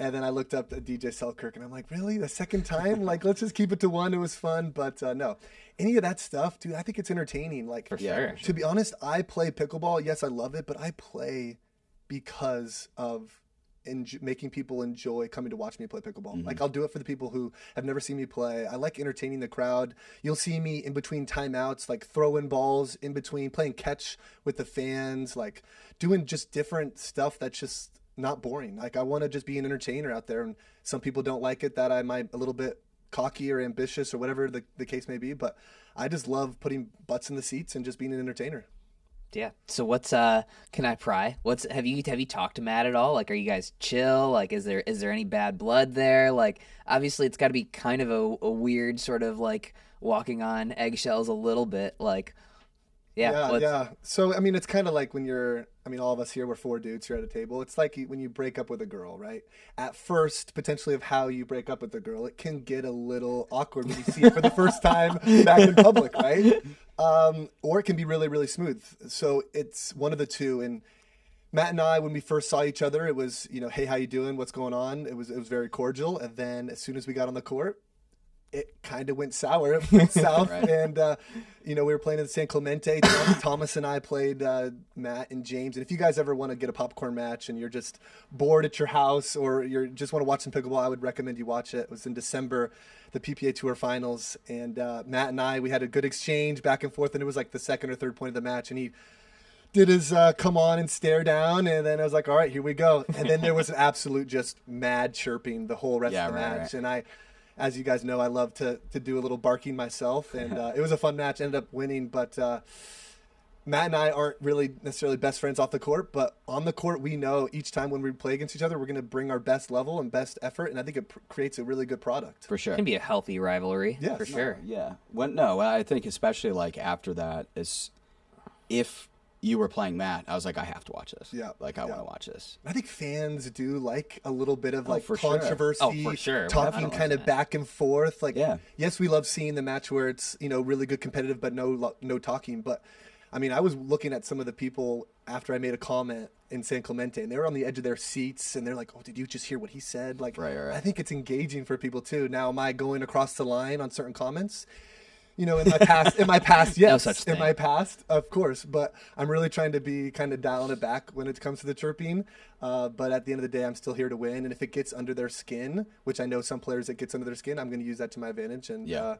Speaker 2: And then I looked up at DJ Selkirk and I'm like, really? The second time? like, let's just keep it to one. It was fun. But uh, no, any of that stuff, dude, I think it's entertaining. Like,
Speaker 1: For
Speaker 3: Yeah.
Speaker 1: sure.
Speaker 2: to be honest, I play pickleball. Yes, I love it, but I play because of enj- making people enjoy coming to watch me play pickleball. Like I'll do it for the people who have never seen me play. I like entertaining the crowd. You'll see me in between timeouts, like throwing balls in between, playing catch with the fans, like doing just different stuff that's just not boring. Like I want to just be an entertainer out there, and some people don't like it that I might a little bit cocky or ambitious or whatever the, the case may be, but I just love putting butts in the seats and just being an entertainer.
Speaker 1: Yeah. So what's uh can I pry? What's have you have you talked to Matt at all? Like are you guys chill? Like is there is there any bad blood there? Like obviously it's got to be kind of a, a weird sort of like walking on eggshells a little bit like yeah.
Speaker 2: yeah, yeah. So I mean, it's kind of like when you're. I mean, all of us here, we're four dudes here at a table. It's like when you break up with a girl, right? At first, potentially of how you break up with a girl, it can get a little awkward when you see it for the first time back in public, right? Um, or it can be really, really smooth. So it's one of the two. And Matt and I, when we first saw each other, it was you know, hey, how you doing? What's going on? It was it was very cordial. And then as soon as we got on the court, it kind of went sour, it went south, and uh, you know we were playing in the San Clemente. Thomas and I played uh, Matt and James. And if you guys ever want to get a popcorn match and you're just bored at your house or you just want to watch some pickleball, I would recommend you watch it. It was in December, the PPA Tour Finals, and uh, Matt and I we had a good exchange back and forth, and it was like the second or third point of the match, and he did his uh, come on and stare down, and then I was like, all right, here we go. And then there was an absolute just mad chirping the whole rest
Speaker 3: Yeah,
Speaker 2: of the
Speaker 3: right,
Speaker 2: match,
Speaker 3: right.
Speaker 2: and I as you guys know, I love to to do a little barking myself, and uh, it was a fun match. Ended up winning, but uh, Matt and I aren't really necessarily best friends off the court, but on the court, we know each time when we play against each other, we're going to bring our best level and best effort, and I think it pr- creates a really good product.
Speaker 3: for sure.
Speaker 1: It can be a healthy rivalry
Speaker 2: Yeah,
Speaker 1: for sure.
Speaker 3: Yeah. When no, I think especially like after that is if you were playing Matt, I was like, I have to watch this.
Speaker 2: Yeah,
Speaker 3: Like I
Speaker 2: yeah.
Speaker 3: want to watch this.
Speaker 2: I think fans do like a little bit of oh, like
Speaker 3: for sure.
Speaker 2: controversy,
Speaker 1: Oh, for sure.
Speaker 2: talking kind of back and forth. Like,
Speaker 3: Yeah.
Speaker 2: yes, we love seeing the match where it's you know really good competitive, but no no talking. But I mean, I was looking at some of the people after I made a comment in San Clemente, and they were on the edge of their seats, and they're like, "Oh, did you just hear what he said?" Like,
Speaker 3: Right, right.
Speaker 2: I think it's engaging for people too. Now, am I going across the line on certain comments? You know, in my past, in my past, yes,
Speaker 1: such
Speaker 2: in my past, of course. But I'm really trying to be kind of dialing it back when it comes to the chirping. Uh, but at the end of the day, I'm still here to win. And if it gets under their skin, which I know some players it gets under their skin, I'm going to use that to my advantage and
Speaker 3: Yeah.
Speaker 2: uh,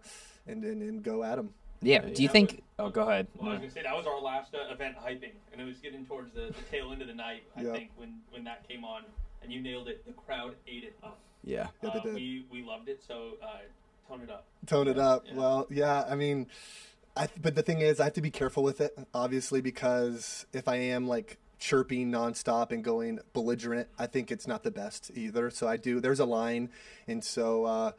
Speaker 2: and, and and go at them.
Speaker 1: Yeah. Do you
Speaker 4: that
Speaker 1: think
Speaker 4: was-
Speaker 1: Oh, go ahead.
Speaker 4: Well, I was gonna say that was our last uh, event hyping, and it was getting towards the, the tail end of the night. I
Speaker 2: Yeah.
Speaker 4: think when when that came on, and you nailed it. The crowd ate it up.
Speaker 3: Yeah.
Speaker 2: Yeah, they
Speaker 4: Uh,
Speaker 2: did.
Speaker 4: we we loved it. So uh, tone it up.
Speaker 2: Tone it up.
Speaker 4: Yeah.
Speaker 2: Well, yeah. I mean, I but the thing is, I have to be careful with it, obviously, because if I am like chirping nonstop and going belligerent, I think it's not the best either. So I do. There's a line, and so. uh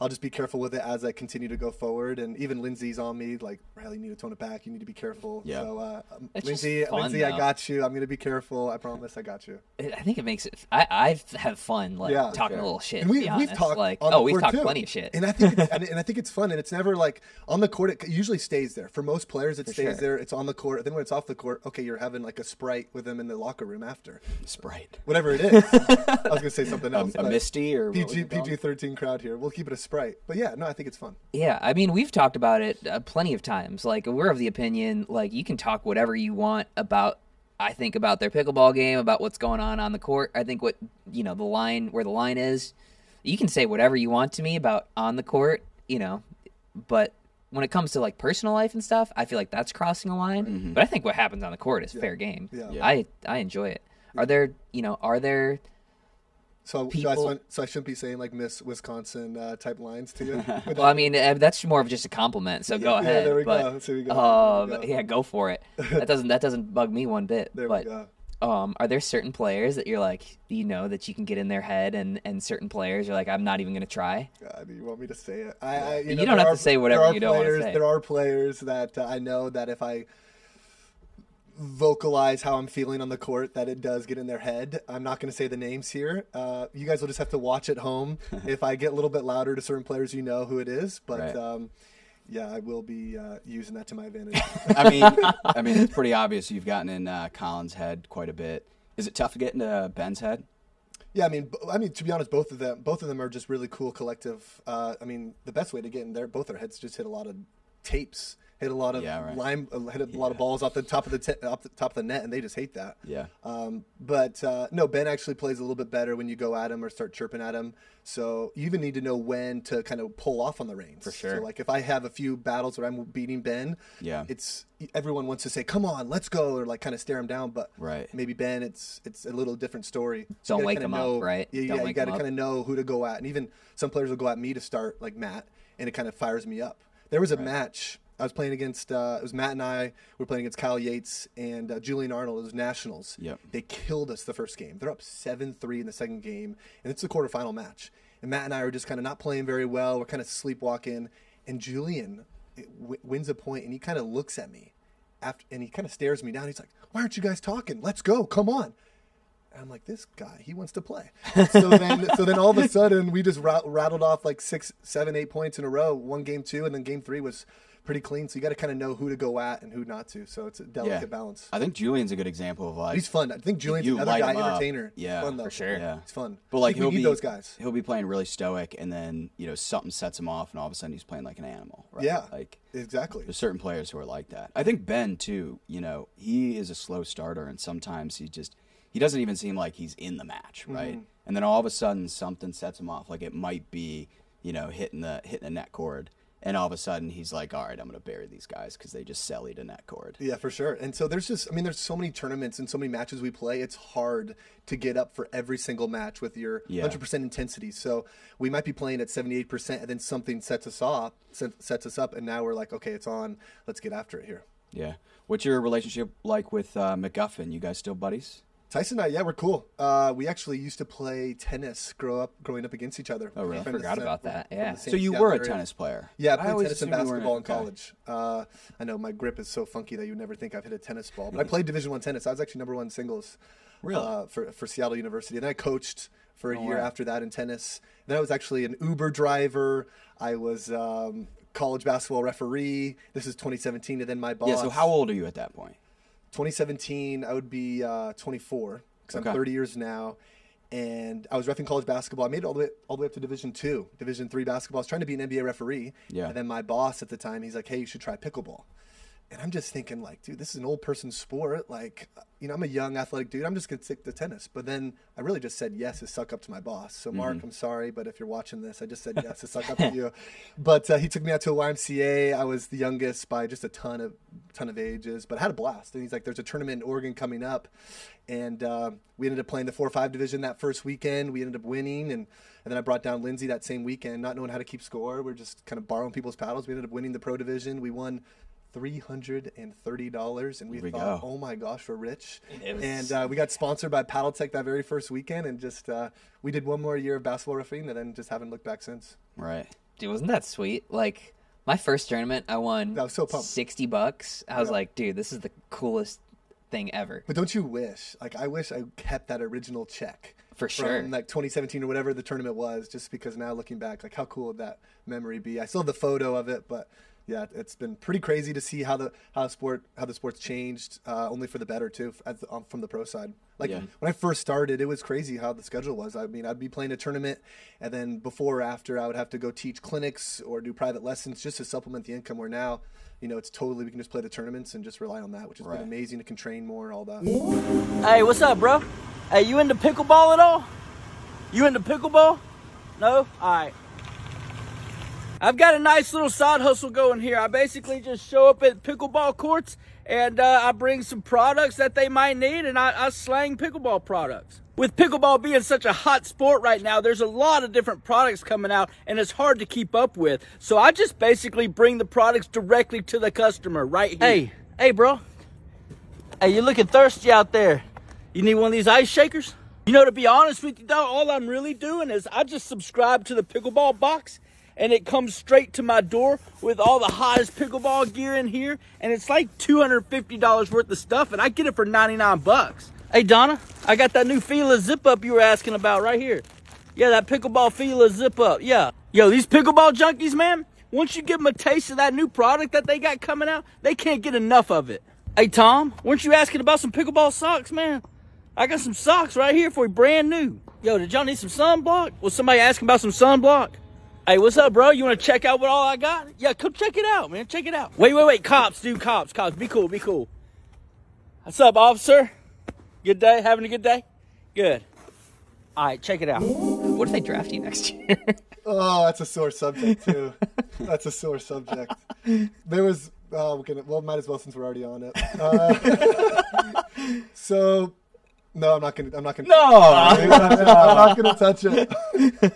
Speaker 2: I'll just be careful with it as I continue to go forward. And even Lindsay's on me, like, Riley, you need to tone it back. You need to be careful.
Speaker 3: Yeah.
Speaker 2: So, uh,
Speaker 1: It's just
Speaker 2: Lindsay,
Speaker 1: fun,
Speaker 2: Lindsay, I got you. I'm going to be careful. I promise I got you.
Speaker 1: It- I think it makes it. I I have fun like
Speaker 2: Yeah.
Speaker 1: talking
Speaker 3: Sure.
Speaker 1: a little shit.
Speaker 2: And
Speaker 1: to
Speaker 2: we,
Speaker 1: be
Speaker 2: we've talked
Speaker 1: like
Speaker 2: on
Speaker 1: oh we've talked
Speaker 2: too.
Speaker 1: plenty of shit.
Speaker 2: and I think it's, and, and I think it's fun, and it's never like on the court. It usually stays there for most players. It stays
Speaker 1: sure.
Speaker 2: there. It's on the court. Then when it's off the court, okay, you're having like a sprite with them in the locker room after,
Speaker 3: Sprite.
Speaker 2: whatever it is. I was gonna say something
Speaker 3: A,
Speaker 2: else.
Speaker 3: a
Speaker 2: but
Speaker 3: Misty or
Speaker 2: PG? PG thirteen crowd here. We'll keep it a sprite, but yeah, no, I think it's fun.
Speaker 1: Yeah, I mean, we've talked about it uh, plenty of times. Like, we're of the opinion, like, you can talk whatever you want about, I think, about their pickleball game, about what's going on on the court. I think what, you know, the line, where the line is, you can say whatever you want to me about on the court, you know, but when it comes to, like, personal life and stuff, I feel like that's crossing a line. But I think what happens on the court is fair game.
Speaker 2: Yeah.
Speaker 3: Yeah.
Speaker 1: I, I enjoy it. Are there, you know, are there
Speaker 2: So, so, I, shouldn't- so I shouldn't be saying like Miss Wisconsin uh, type lines to you.
Speaker 1: Well, I mean, uh, that's more of just a compliment. So go
Speaker 2: Yeah,
Speaker 1: ahead.
Speaker 2: there we
Speaker 1: but,
Speaker 2: go. So we go.
Speaker 1: uh,
Speaker 2: There we go.
Speaker 1: yeah, go for it. That doesn't that doesn't bug me one bit.
Speaker 2: There
Speaker 1: but
Speaker 2: we go.
Speaker 1: um, are there certain players that you're like, you know, that you can get in their head, and and certain players you're like, I'm not even gonna try.
Speaker 2: God, you want me to say it? I, I, you,
Speaker 1: You
Speaker 2: know,
Speaker 1: don't have to say whatever
Speaker 2: are
Speaker 1: you don't
Speaker 2: players,
Speaker 1: say.
Speaker 2: There are players that uh, I know that if I vocalize how I'm feeling on the court, that it does get in their head. I'm not going to say the names here. Uh, you guys will just have to watch at home. if I get a little bit louder to certain players, you know who it is. But
Speaker 3: Right.
Speaker 2: um, yeah, I will be uh, using that to my advantage.
Speaker 3: I mean, I mean, it's pretty obvious you've gotten in uh, Colin's head quite a bit. Is it tough to get into Ben's head?
Speaker 2: Yeah, I mean, I mean, to be honest, both of them, both of them are just really cool collective. Uh, I mean, the best way to get in there, both their heads just hit a lot of tapes, hit a lot of
Speaker 3: Yeah, right.
Speaker 2: lime, uh, hit a lot of balls off the top of the te- off the top of the net, and they just hate that.
Speaker 3: Yeah.
Speaker 2: Um, but uh, no, Ben actually plays a little bit better when you go at him or start chirping at him. So you even need to know when to kind of pull off on the reins. For
Speaker 1: sure.
Speaker 2: So like if I have a few battles where I'm beating Ben,
Speaker 3: Yeah.
Speaker 2: it's everyone wants to say, "Come on, let's go," or like kind of stare him down. But
Speaker 3: Right.
Speaker 2: maybe Ben, it's it's a little different story. So
Speaker 1: Don't wake him up, right?
Speaker 2: Yeah,
Speaker 1: Don't
Speaker 2: yeah. You got to kind of know who to go at, and even some players will go at me to start, like Matt, and it kind of fires me up. There was a match I was playing against. Uh, it was Matt and I. We were playing against Kyle Yates and uh, Julian Arnold. It was nationals.
Speaker 3: Yep.
Speaker 2: They killed us the first game. They're up seven three in the second game, and it's the quarterfinal match. And Matt and I are just kind of not playing very well. We're kind of sleepwalking, and Julian w- wins a point, and he kind of looks at me after, and he kind of stares me down. He's like, "Why aren't you guys talking? Let's go! Come on!" And I'm like, "This guy, he wants to play." so then, so then all of a sudden, we just rat- rattled off like six, seven, eight points in a row. One game two, and then game three was pretty clean. So you got to kind of know who to go at and who not to. So it's a delicate
Speaker 3: Yeah.
Speaker 2: balance.
Speaker 3: I think Julian's a good example of like
Speaker 2: He's fun. I think Julian's
Speaker 3: you
Speaker 2: another
Speaker 3: light
Speaker 2: guy
Speaker 3: him up.
Speaker 2: entertainer.
Speaker 3: Yeah,
Speaker 2: fun, though.
Speaker 1: for sure.
Speaker 3: Yeah.
Speaker 2: It's fun.
Speaker 3: But like
Speaker 2: we
Speaker 3: he'll
Speaker 2: need
Speaker 3: be
Speaker 2: those guys.
Speaker 3: He'll be playing really stoic, and then you know something sets him off, and all of a sudden he's playing like an animal. Right?
Speaker 2: Yeah,
Speaker 3: Like
Speaker 2: exactly.
Speaker 3: there's certain players who are like that. I think Ben too. You know, he is a slow starter, and sometimes he just he doesn't even seem like he's in the match, right?
Speaker 2: Mm-hmm.
Speaker 3: And then all of a sudden something sets him off. Like it might be you know hitting the hitting the net cord, and all of a sudden he's like, all right, I'm gonna bury these guys because they just sell to net cord.
Speaker 2: Yeah, for sure. And so there's just, I mean, there's so many tournaments and so many matches we play. It's hard to get up for every single match with your
Speaker 3: Yeah.
Speaker 2: 100% intensity. So we might be playing at 78%, and then something sets us off, set- sets us up, and now we're like, okay, it's on. Let's get after it here.
Speaker 3: Yeah. What's your relationship like with uh, McGuffin? You guys still buddies?
Speaker 2: Tyson and I, yeah, we're cool. Uh, we actually used to play tennis, grow up, growing up against each other.
Speaker 3: Oh, really? I
Speaker 2: from the
Speaker 1: forgot about that, yeah.
Speaker 2: the
Speaker 3: So you
Speaker 2: Seattle
Speaker 3: were a tennis player.
Speaker 2: Yeah, I
Speaker 3: I
Speaker 2: played
Speaker 3: always
Speaker 2: tennis and
Speaker 3: assumed you weren't-
Speaker 2: basketball in college. Uh, I know my grip is so funky that you would never think I've hit a tennis ball. But I played Division One tennis. I was actually number one singles.
Speaker 3: Really?
Speaker 2: Uh, for for Seattle University, and then I coached for a
Speaker 3: No
Speaker 2: year
Speaker 3: way.
Speaker 2: after that in tennis. Then I was actually an Uber driver. I was um, college basketball referee. This is 2017, and then my boss.
Speaker 3: Yeah. So how old are you at that point?
Speaker 2: 2017, I would be uh, 24 because
Speaker 3: Okay.
Speaker 2: I'm 30 years now, and I was refing college basketball. I made it all the way all the way up to Division two, Division three basketball. I was trying to be an NBA referee.
Speaker 3: Yeah.
Speaker 2: And then my boss at the time, he's like, "Hey, you should try pickleball." And I'm just thinking, like, dude, this is an old person sport. Like, you know, I'm a young athletic dude. I'm just gonna stick to tennis. But then I really just said yes to suck up to my boss. So Mark, I'm sorry, but if you're watching this, I just said yes to suck up to you. But uh, he took me out to a YMCA. I was the youngest by just a ton of ton of ages, but I had a blast. And he's like, "There's a tournament in Oregon coming up," and uh, we ended up playing the four or five division that first weekend. We ended up winning, and and then I brought down Lindsay that same weekend, not knowing how to keep score. We're just kind of borrowing people's paddles. We ended up winning the pro division. We won. Three hundred and thirty dollars, and we,
Speaker 3: we
Speaker 2: thought,
Speaker 3: go.
Speaker 2: "Oh my gosh, we're rich!"
Speaker 1: Was-
Speaker 2: And uh, we got sponsored by Paddletek that very first weekend, and just uh, we did one more year of basketball refereeing, and then just haven't looked back since.
Speaker 3: Right.
Speaker 1: Dude, wasn't that sweet? Like my first tournament, I won
Speaker 2: I was so pumped.
Speaker 1: sixty bucks. I was
Speaker 2: Yeah.
Speaker 1: like, dude, this is the coolest thing ever.
Speaker 2: But don't you wish? Like I wish I kept that original check
Speaker 1: For sure.
Speaker 2: from like 2017 or whatever the tournament was. Just because now looking back, like how cool would that memory be? I still have the photo of it, but yeah, it's been pretty crazy to see how the how the sport how the sport's changed, uh, only for the better too, as the, um, from the pro side. Like
Speaker 3: Yeah.
Speaker 2: when I first started, it was crazy how the schedule was. I mean, I'd be playing a tournament, and then before or after, I would have to go teach clinics or do private lessons just to supplement the income. Where now, you know, it's totally we can just play the tournaments and just rely on that, which has
Speaker 3: Right.
Speaker 2: been amazing. It can train more, and all that.
Speaker 6: Hey, what's up, bro? Hey, you into pickleball at all? You into pickleball? No? Alright. I've got a nice little side hustle going here. I basically just show up at pickleball courts and uh, I bring some products that they might need and I, I slang pickleball products. With pickleball being such a hot sport right now, there's a lot of different products coming out and it's hard to keep up with. So I just basically bring the products directly to the customer right here. Hey, hey, bro. Hey, you're looking thirsty out there. You need one of these ice shakers? You know, to be honest with you, dog, all I'm really doing is I just subscribe to the pickleball box and it comes straight to my door with all the hottest pickleball gear in here. And it's like $250 worth of stuff, and I get it for 99 bucks. Hey, Donna, I got that new Fila zip up you were asking about right here. Yeah, that pickleball Fila zip up. Yeah. Yo, these pickleball junkies, man, once you give them a taste of that new product that they got coming out, they can't get enough of it. Hey, Tom, weren't you asking about some pickleball socks, man? I got some socks right here for you, brand new. Yo, did y'all need some sunblock? Was somebody asking about some sunblock? Hey, what's up, bro? You want to check out what all I got? Yeah, come check it out, man. Check it out. Wait, wait, wait. Cops, dude. Cops, cops. Be cool, be cool. What's up, officer? Good day? Having a good day? Good. All right, check it out.
Speaker 1: What if they draft you next year?
Speaker 2: Oh, that's a sore subject too. that's a sore subject. There was. Oh, we're gonna. Well, might as well since we're already on it. Uh, so, no, I'm not gonna. I'm not gonna.
Speaker 6: No.
Speaker 2: I'm not gonna touch it.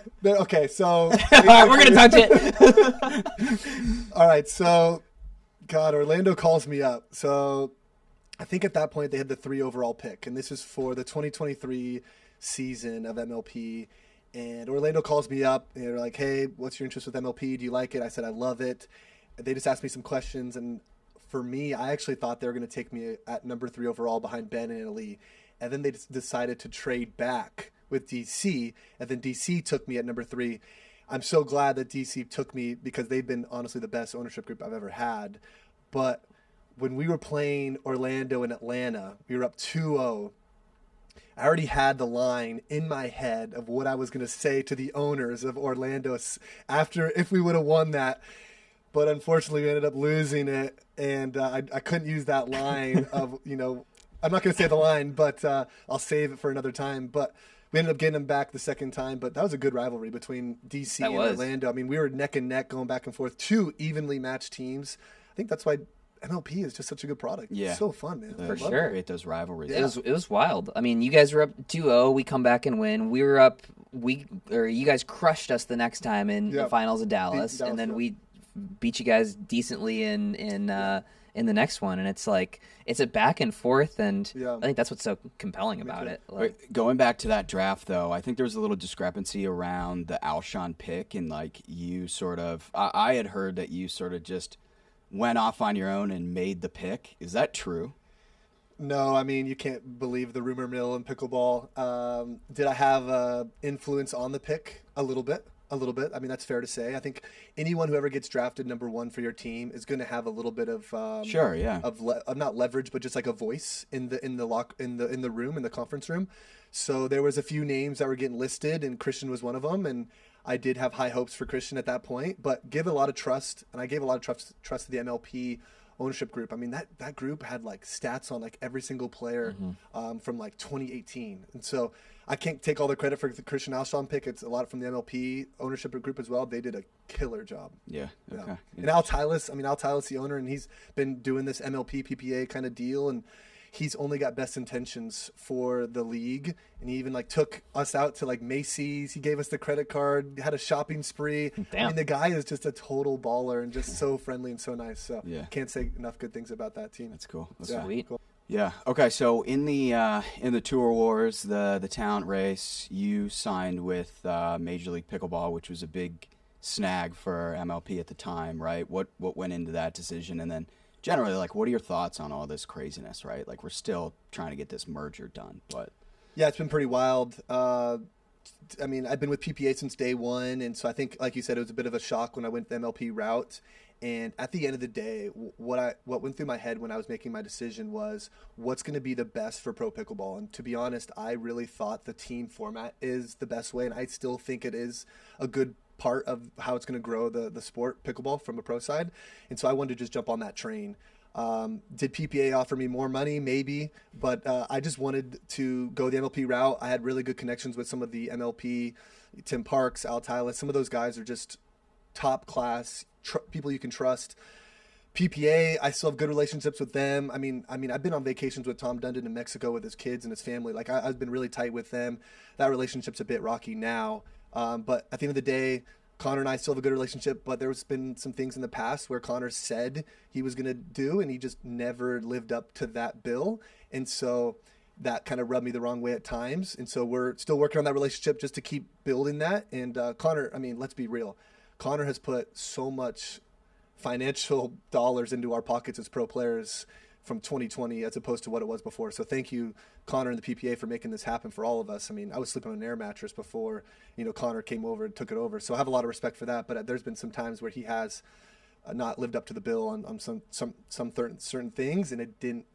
Speaker 2: Okay, so.
Speaker 1: All right, we're gonna touch it.
Speaker 2: All right, so, God, Orlando calls me up. So, I think at that point they had the three overall pick, and this is for the 2023 season of MLP. And Orlando calls me up, and they're like, "Hey, what's your interest with MLP? Do you like it?" I said, "I love it." And they just asked me some questions, and for me, I actually thought they were going to take me at number three overall behind Ben and Ali, and then they decided to trade back with DC, and then DC took me at number three. I'm so glad that DC took me because they've been honestly the best ownership group I've ever had. But when we were playing Orlando and Atlanta, we were up 2 0. I already had the line in my head of what I was going to say to the owners of Orlando after if we would have won that. But unfortunately, we ended up losing it, and uh, I, I couldn't use that line of you know I'm not going to say the line, but uh, I'll save it for another time. But we ended up getting them back the second time. But that was a good rivalry between DC
Speaker 1: That
Speaker 2: and
Speaker 1: was.
Speaker 2: Orlando. I mean, we were neck and neck going back and forth. Two evenly matched teams. I think that's why MLP is just such a good product.
Speaker 3: Yeah.
Speaker 2: It's so fun, man.
Speaker 3: For
Speaker 2: love it.
Speaker 1: sure.
Speaker 3: Create those rivalries.
Speaker 1: It was it was wild. I mean, you guys were up 2-0, we come back and win. We were up we or you guys crushed us the next time in
Speaker 2: Yeah.
Speaker 1: the finals of Dallas,
Speaker 2: Dallas,
Speaker 1: and then
Speaker 2: yeah.
Speaker 1: we beat you guys decently in in uh in the next one and it's like it's a back and forth and
Speaker 2: Yeah.
Speaker 1: I think that's what's so compelling about it. Like,
Speaker 3: Wait, going back to that draft though, I think there was a little discrepancy around the Alshon pick and like you sort of I, I had heard that you sort of just went off on your own and made the pick. Is that true?
Speaker 2: No, I mean you can't believe the rumor mill in pickleball. Um, did I have uh, influence on the pick? A little bit, a little bit. I mean that's fair to say. I think anyone who ever gets drafted number one for your team is going to have a little bit of um,
Speaker 3: Sure, yeah.
Speaker 2: of, le- of not leverage, but just like a voice in the in the lock in the in the room in the conference room. So there was a few names that were getting listed, and Christian was one of them. And I did have high hopes for Christian at that point, but give a lot of trust, and I gave a lot of trust trust to the MLP ownership group. I mean that that group had like stats on like every single player um, from like 2018, and so I can't take all the credit for the Christian Alshon pick. It's a lot from the MLP ownership group as well. They did a killer job.
Speaker 3: Yeah.
Speaker 2: Yeah.
Speaker 3: Okay.
Speaker 2: And Al Tylis, I mean, Al Tylis, the owner, and he's been doing this MLP PPA kind of deal, and he's only got best intentions for the league. And he even like took us out to like Macy's. He gave us the credit card, had a shopping spree.
Speaker 1: Damn.
Speaker 2: I mean, the guy is just a total baller and just so friendly and so nice. So
Speaker 3: Yeah.
Speaker 2: can't say enough good things about that team.
Speaker 3: That's cool. That's
Speaker 2: Yeah,
Speaker 1: Sweet.
Speaker 2: cool.
Speaker 3: Yeah. Okay. So in the uh, in the tour wars, the the talent race, you signed with uh, Major League Pickleball, which was a big snag for MLP at the time, right? What what went into that decision, and then generally, like, what are your thoughts on all this craziness, right? Like, we're still trying to get this merger done, but
Speaker 2: Yeah, it's been pretty wild. Uh, I mean, I've been with PPA since day one, and so I think, like you said, it was a bit of a shock when I went the MLP route. And at the end of the day, what I what went through my head when I was making my decision was what's going to be the best for pro pickleball. And to be honest, I really thought the team format is the best way, and I still think it is a good part of how it's going to grow the the sport pickleball from a pro side. And so I wanted to just jump on that train. Um, did PPA offer me more money? Maybe, but uh, I just wanted to go the MLP route. I had really good connections with some of the MLP, Tim Parks, Al Tylis. Some of those guys are just top class tr- people you can trust. PPA, I still have good relationships with them. I mean, I mean, I've been on vacations with Tom Dundon in Mexico with his kids and his family. Like, I, I've been really tight with them. That relationship's a bit rocky now, um, but at the end of the day, Connor and I still have a good relationship. But there's been some things in the past where Connor said he was to do, and he just never lived up to that bill, and so that kind of rubbed me the wrong way at times. And so we're still working on that relationship just to keep building that. And uh, Connor, I mean, let's be real. Connor has put so much financial dollars into our pockets as pro players from 2020 as opposed to what it was before. So thank you, Connor and the PPA, for making this happen for all of us. I mean, I was sleeping on an air mattress before, you know, Connor came over and took it over. So I have a lot of respect for that. But uh, there's been some times where he has uh, not lived up to the bill on, on some some some certain certain things, and it didn't,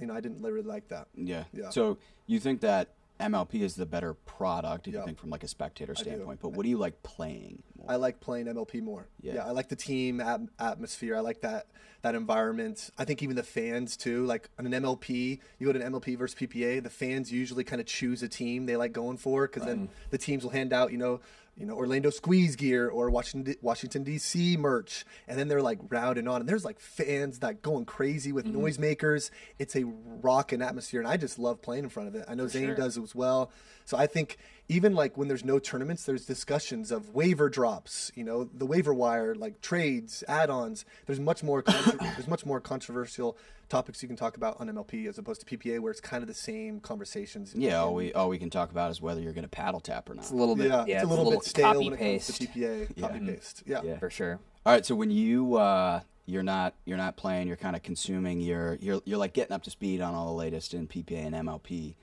Speaker 2: you know, I didn't really like that.
Speaker 3: Yeah.
Speaker 2: Yeah.
Speaker 3: So you think that MLP is the better product, if
Speaker 2: Yeah.
Speaker 3: you think from like a spectator standpoint. But what do you like playing? More?
Speaker 2: I like playing MLP more.
Speaker 3: Yeah.
Speaker 2: I like the team at- atmosphere. I like that that environment. I think even the fans too. Like on an MLP, you go to an MLP versus PPA. The fans usually kind of choose a team they like going for because then the teams will hand out, you know, you know Orlando Squeeze gear or Washington Washington D.C. merch, and then they're like rounding on, and there's like fans that going crazy with mm-hmm. noisemakers. It's a rocking atmosphere, and I just love playing in front of it. I know Zane does as well. So I think even like when there's no tournaments, there's discussions of waiver drops. You know, the waiver wire, like trades, add-ons. There's much more. Contro- there's much more controversial topics you can talk about on MLP as opposed to PPA, where it's kind of the same conversations.
Speaker 3: yeah, all we all we can talk about is whether you're going to paddle tap or not.
Speaker 1: It's a little bit,
Speaker 2: yeah,
Speaker 1: yeah,
Speaker 2: it's a little, bit stale
Speaker 1: copy
Speaker 2: when it
Speaker 1: paste
Speaker 2: comes to PPA. Copy paste. Yeah.
Speaker 3: Yeah.
Speaker 1: for sure.
Speaker 3: All right, so when you uh, you're not you're not playing, you're kind of consuming. You're you're you're like getting up to speed on all the latest in PPA and MLP.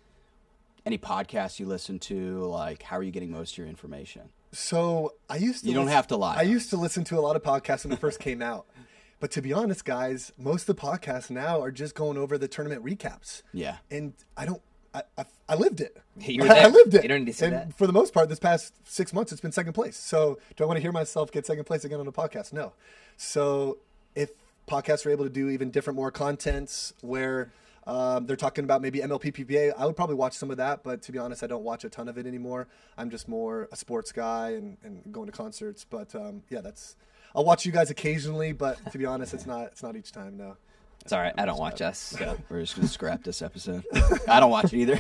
Speaker 3: Any podcasts you listen to? Like, how are you getting most of your information?
Speaker 2: So I used to.
Speaker 3: You don't
Speaker 2: listen-
Speaker 3: have to lie.
Speaker 2: I used to listen to a lot of podcasts when it first came out, but to be honest, guys, most of the podcasts now are just going over the tournament recaps.
Speaker 3: Yeah.
Speaker 2: and I don't. I, I, I lived it.
Speaker 1: You were
Speaker 2: I, I lived it.
Speaker 1: You don't need to say
Speaker 2: and
Speaker 1: that.
Speaker 2: For the most part, this past six months, it's been second place. So, do I want to hear myself get second place again on a podcast? No. So, if podcasts are able to do even different, more contents where um, they're talking about maybe MLP PPA, I would probably watch some of that. But to be honest, I don't watch a ton of it anymore. I'm just more a sports guy and, and going to concerts. But um, yeah, that's. I'll watch you guys occasionally, but to be honest, it's not. It's not each time. No.
Speaker 1: It's all right. I don't watch us.
Speaker 3: We're just going to scrap this episode. I don't watch it either.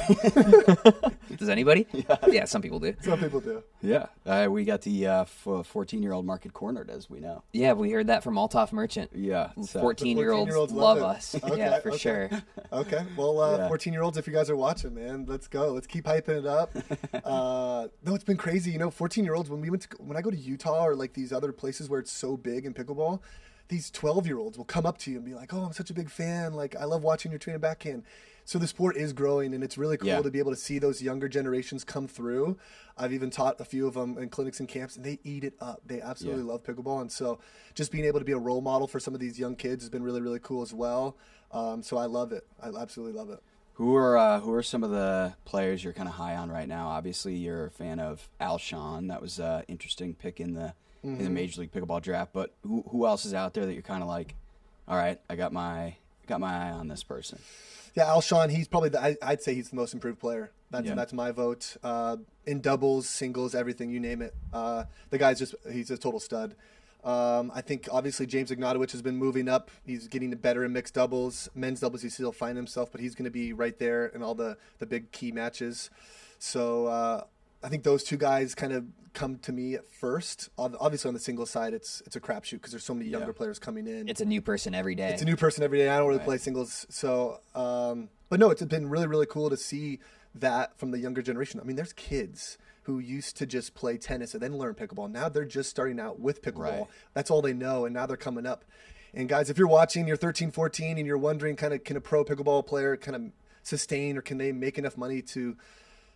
Speaker 1: Does anybody? Yeah. yeah, some people do.
Speaker 2: Some people do.
Speaker 3: yeah, uh, we got the uh, 14 year old market cornered, as we know.
Speaker 1: Yeah, we heard that from Altaf Merchant.
Speaker 3: Yeah,
Speaker 1: Fourteen year olds
Speaker 2: 14-year-olds
Speaker 1: love
Speaker 2: love it.
Speaker 1: us.
Speaker 2: Okay,
Speaker 1: yeah, for
Speaker 2: okay.
Speaker 1: sure.
Speaker 2: Okay. Well, uh,
Speaker 3: Yeah.
Speaker 2: 14 year olds, if you guys are watching, man, let's go. Let's keep hyping it up. uh, no, it's been crazy. You know, 14 year olds, when we went to, when I go to Utah or like these other places where it's so big in pickleball, these 12 year olds will come up to you and be like, oh, I'm such a big fan. Like, I love watching your train and backhand. So the sport is growing and it's really cool
Speaker 3: Yeah.
Speaker 2: to be able to see those younger generations come through. I've even taught a few of them in clinics and camps and they eat it up. They absolutely
Speaker 3: Yeah.
Speaker 2: love pickleball. And so just being able to be a role model for some of these young kids has been really, really cool as well. Um, so I love it. I absolutely love it.
Speaker 3: Who are uh, who are some of the players you're kind of high on right now? Obviously, you're a fan of Alshon. That was an interesting pick in the in
Speaker 2: Mm-hmm.
Speaker 3: the Major League Pickleball draft. But who who else is out there that you're kind of like, all right, I got my got my eye on this person.
Speaker 2: Yeah, Alshon, he's probably the, I, I'd say he's the most improved player. That's
Speaker 3: Yeah.
Speaker 2: that's my vote. Uh, in doubles, singles, everything you name it. Uh, the guy's just he's a total stud. Um, I think obviously James Ignatowich has been moving up. He's getting better in mixed doubles, men's doubles. He still find himself, but he's going to be right there in all the the big key matches. So uh, I think those two guys kind of come to me at first. Obviously on the single side, it's it's a crapshoot because there's so many younger
Speaker 3: Yeah.
Speaker 2: players coming in
Speaker 1: It's a new person every day.
Speaker 2: it's a new person every day. I don't really play singles, so um, but no, it's been really really cool to see that from the younger generation. I mean, there's kids who used to just play tennis and then learn pickleball. Now they're just starting out with pickleball.
Speaker 3: Right.
Speaker 2: That's all they know, and now they're coming up. And guys, if you're watching, you're 13, 14, and you're wondering, kind of, can a pro pickleball player kind of sustain, or can they make enough money to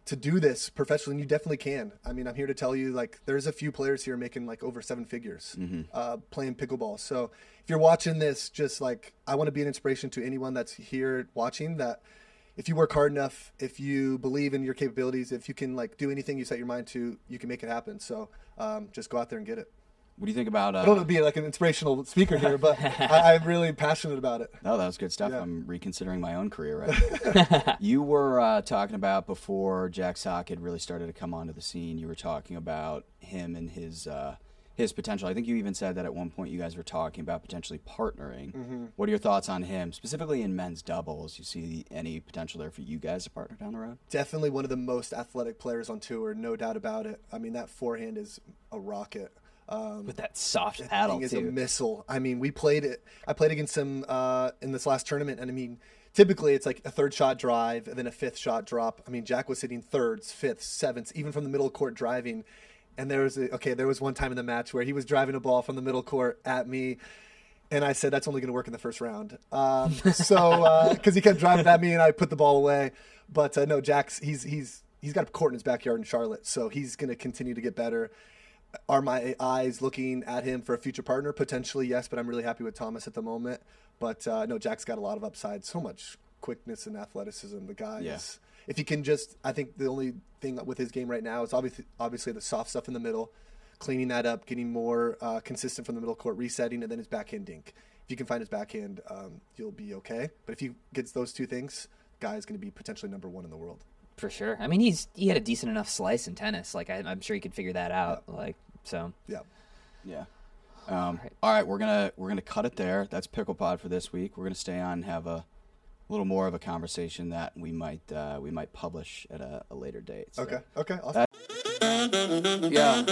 Speaker 2: to do this professionally, and you definitely can. I mean, I'm here to tell you, like, there's a few players here making like over seven figures uh, playing pickleball. So if you're watching this, just like, I want to be an inspiration to anyone that's here watching that if you work hard enough, if you believe in your capabilities, if you can like do anything you set your mind to, you can make it happen. So um, just go out there and get it.
Speaker 3: What do you think about? Uh,
Speaker 2: I don't want to be like an inspirational speaker here, but I, I'm really passionate about it.
Speaker 3: No, that was good stuff.
Speaker 2: Yeah.
Speaker 3: I'm reconsidering my own career right you were uh, talking about before Jack Sock had really started to come onto the scene. You were talking about him and his uh, his potential. I think you even said that at one point you guys were talking about potentially partnering.
Speaker 2: Mm-hmm.
Speaker 3: What are your thoughts on him, specifically in men's doubles? You see any potential there for you guys to partner down the road?
Speaker 2: Definitely one of the most athletic players on tour, no doubt about it. I mean, that forehand is a rocket. Um,
Speaker 1: with that soft
Speaker 2: that
Speaker 1: paddle
Speaker 2: thing is a missile. I mean, we played it. I played against him uh, in this last tournament, and I mean, typically it's like a third shot drive and then a fifth shot drop. I mean, Jack was hitting thirds, fifths, sevenths, even from the middle court driving. And there was a, okay, there was one time in the match where he was driving a ball from the middle court at me. And I said that's only going to work in the first round. Um, so because he kept driving at me, and I put the ball away. But uh, no, Jack's he's he's he's got a court in his backyard in Charlotte, so he's going to continue to get better. Are my eyes looking at him for a future partner? Potentially, yes, but I'm really happy with Thomas at the moment. But uh, no, Jack's got a lot of upside. So much quickness and athleticism. The guy
Speaker 3: Yeah.
Speaker 2: is. If he can just, I think the only thing with his game right now is obviously obviously the soft stuff in the middle, cleaning that up, getting more uh, consistent from the middle court, resetting, and then his backhand dink. If you can find his backhand, um, you'll be okay. But if he gets those two things, guy is going to be potentially number one in the world.
Speaker 1: For sure. I mean, he's he had a decent enough slice in tennis. Like I, I'm sure he could figure that out. Like so.
Speaker 2: Yeah.
Speaker 3: Yeah. Um, all right, we're gonna we're gonna cut it there. That's PicklePod for this week. We're gonna stay on and have a little more of a conversation that we might uh, we might publish at a, a later date. So-
Speaker 2: Okay. Okay. Awesome.
Speaker 3: Yeah.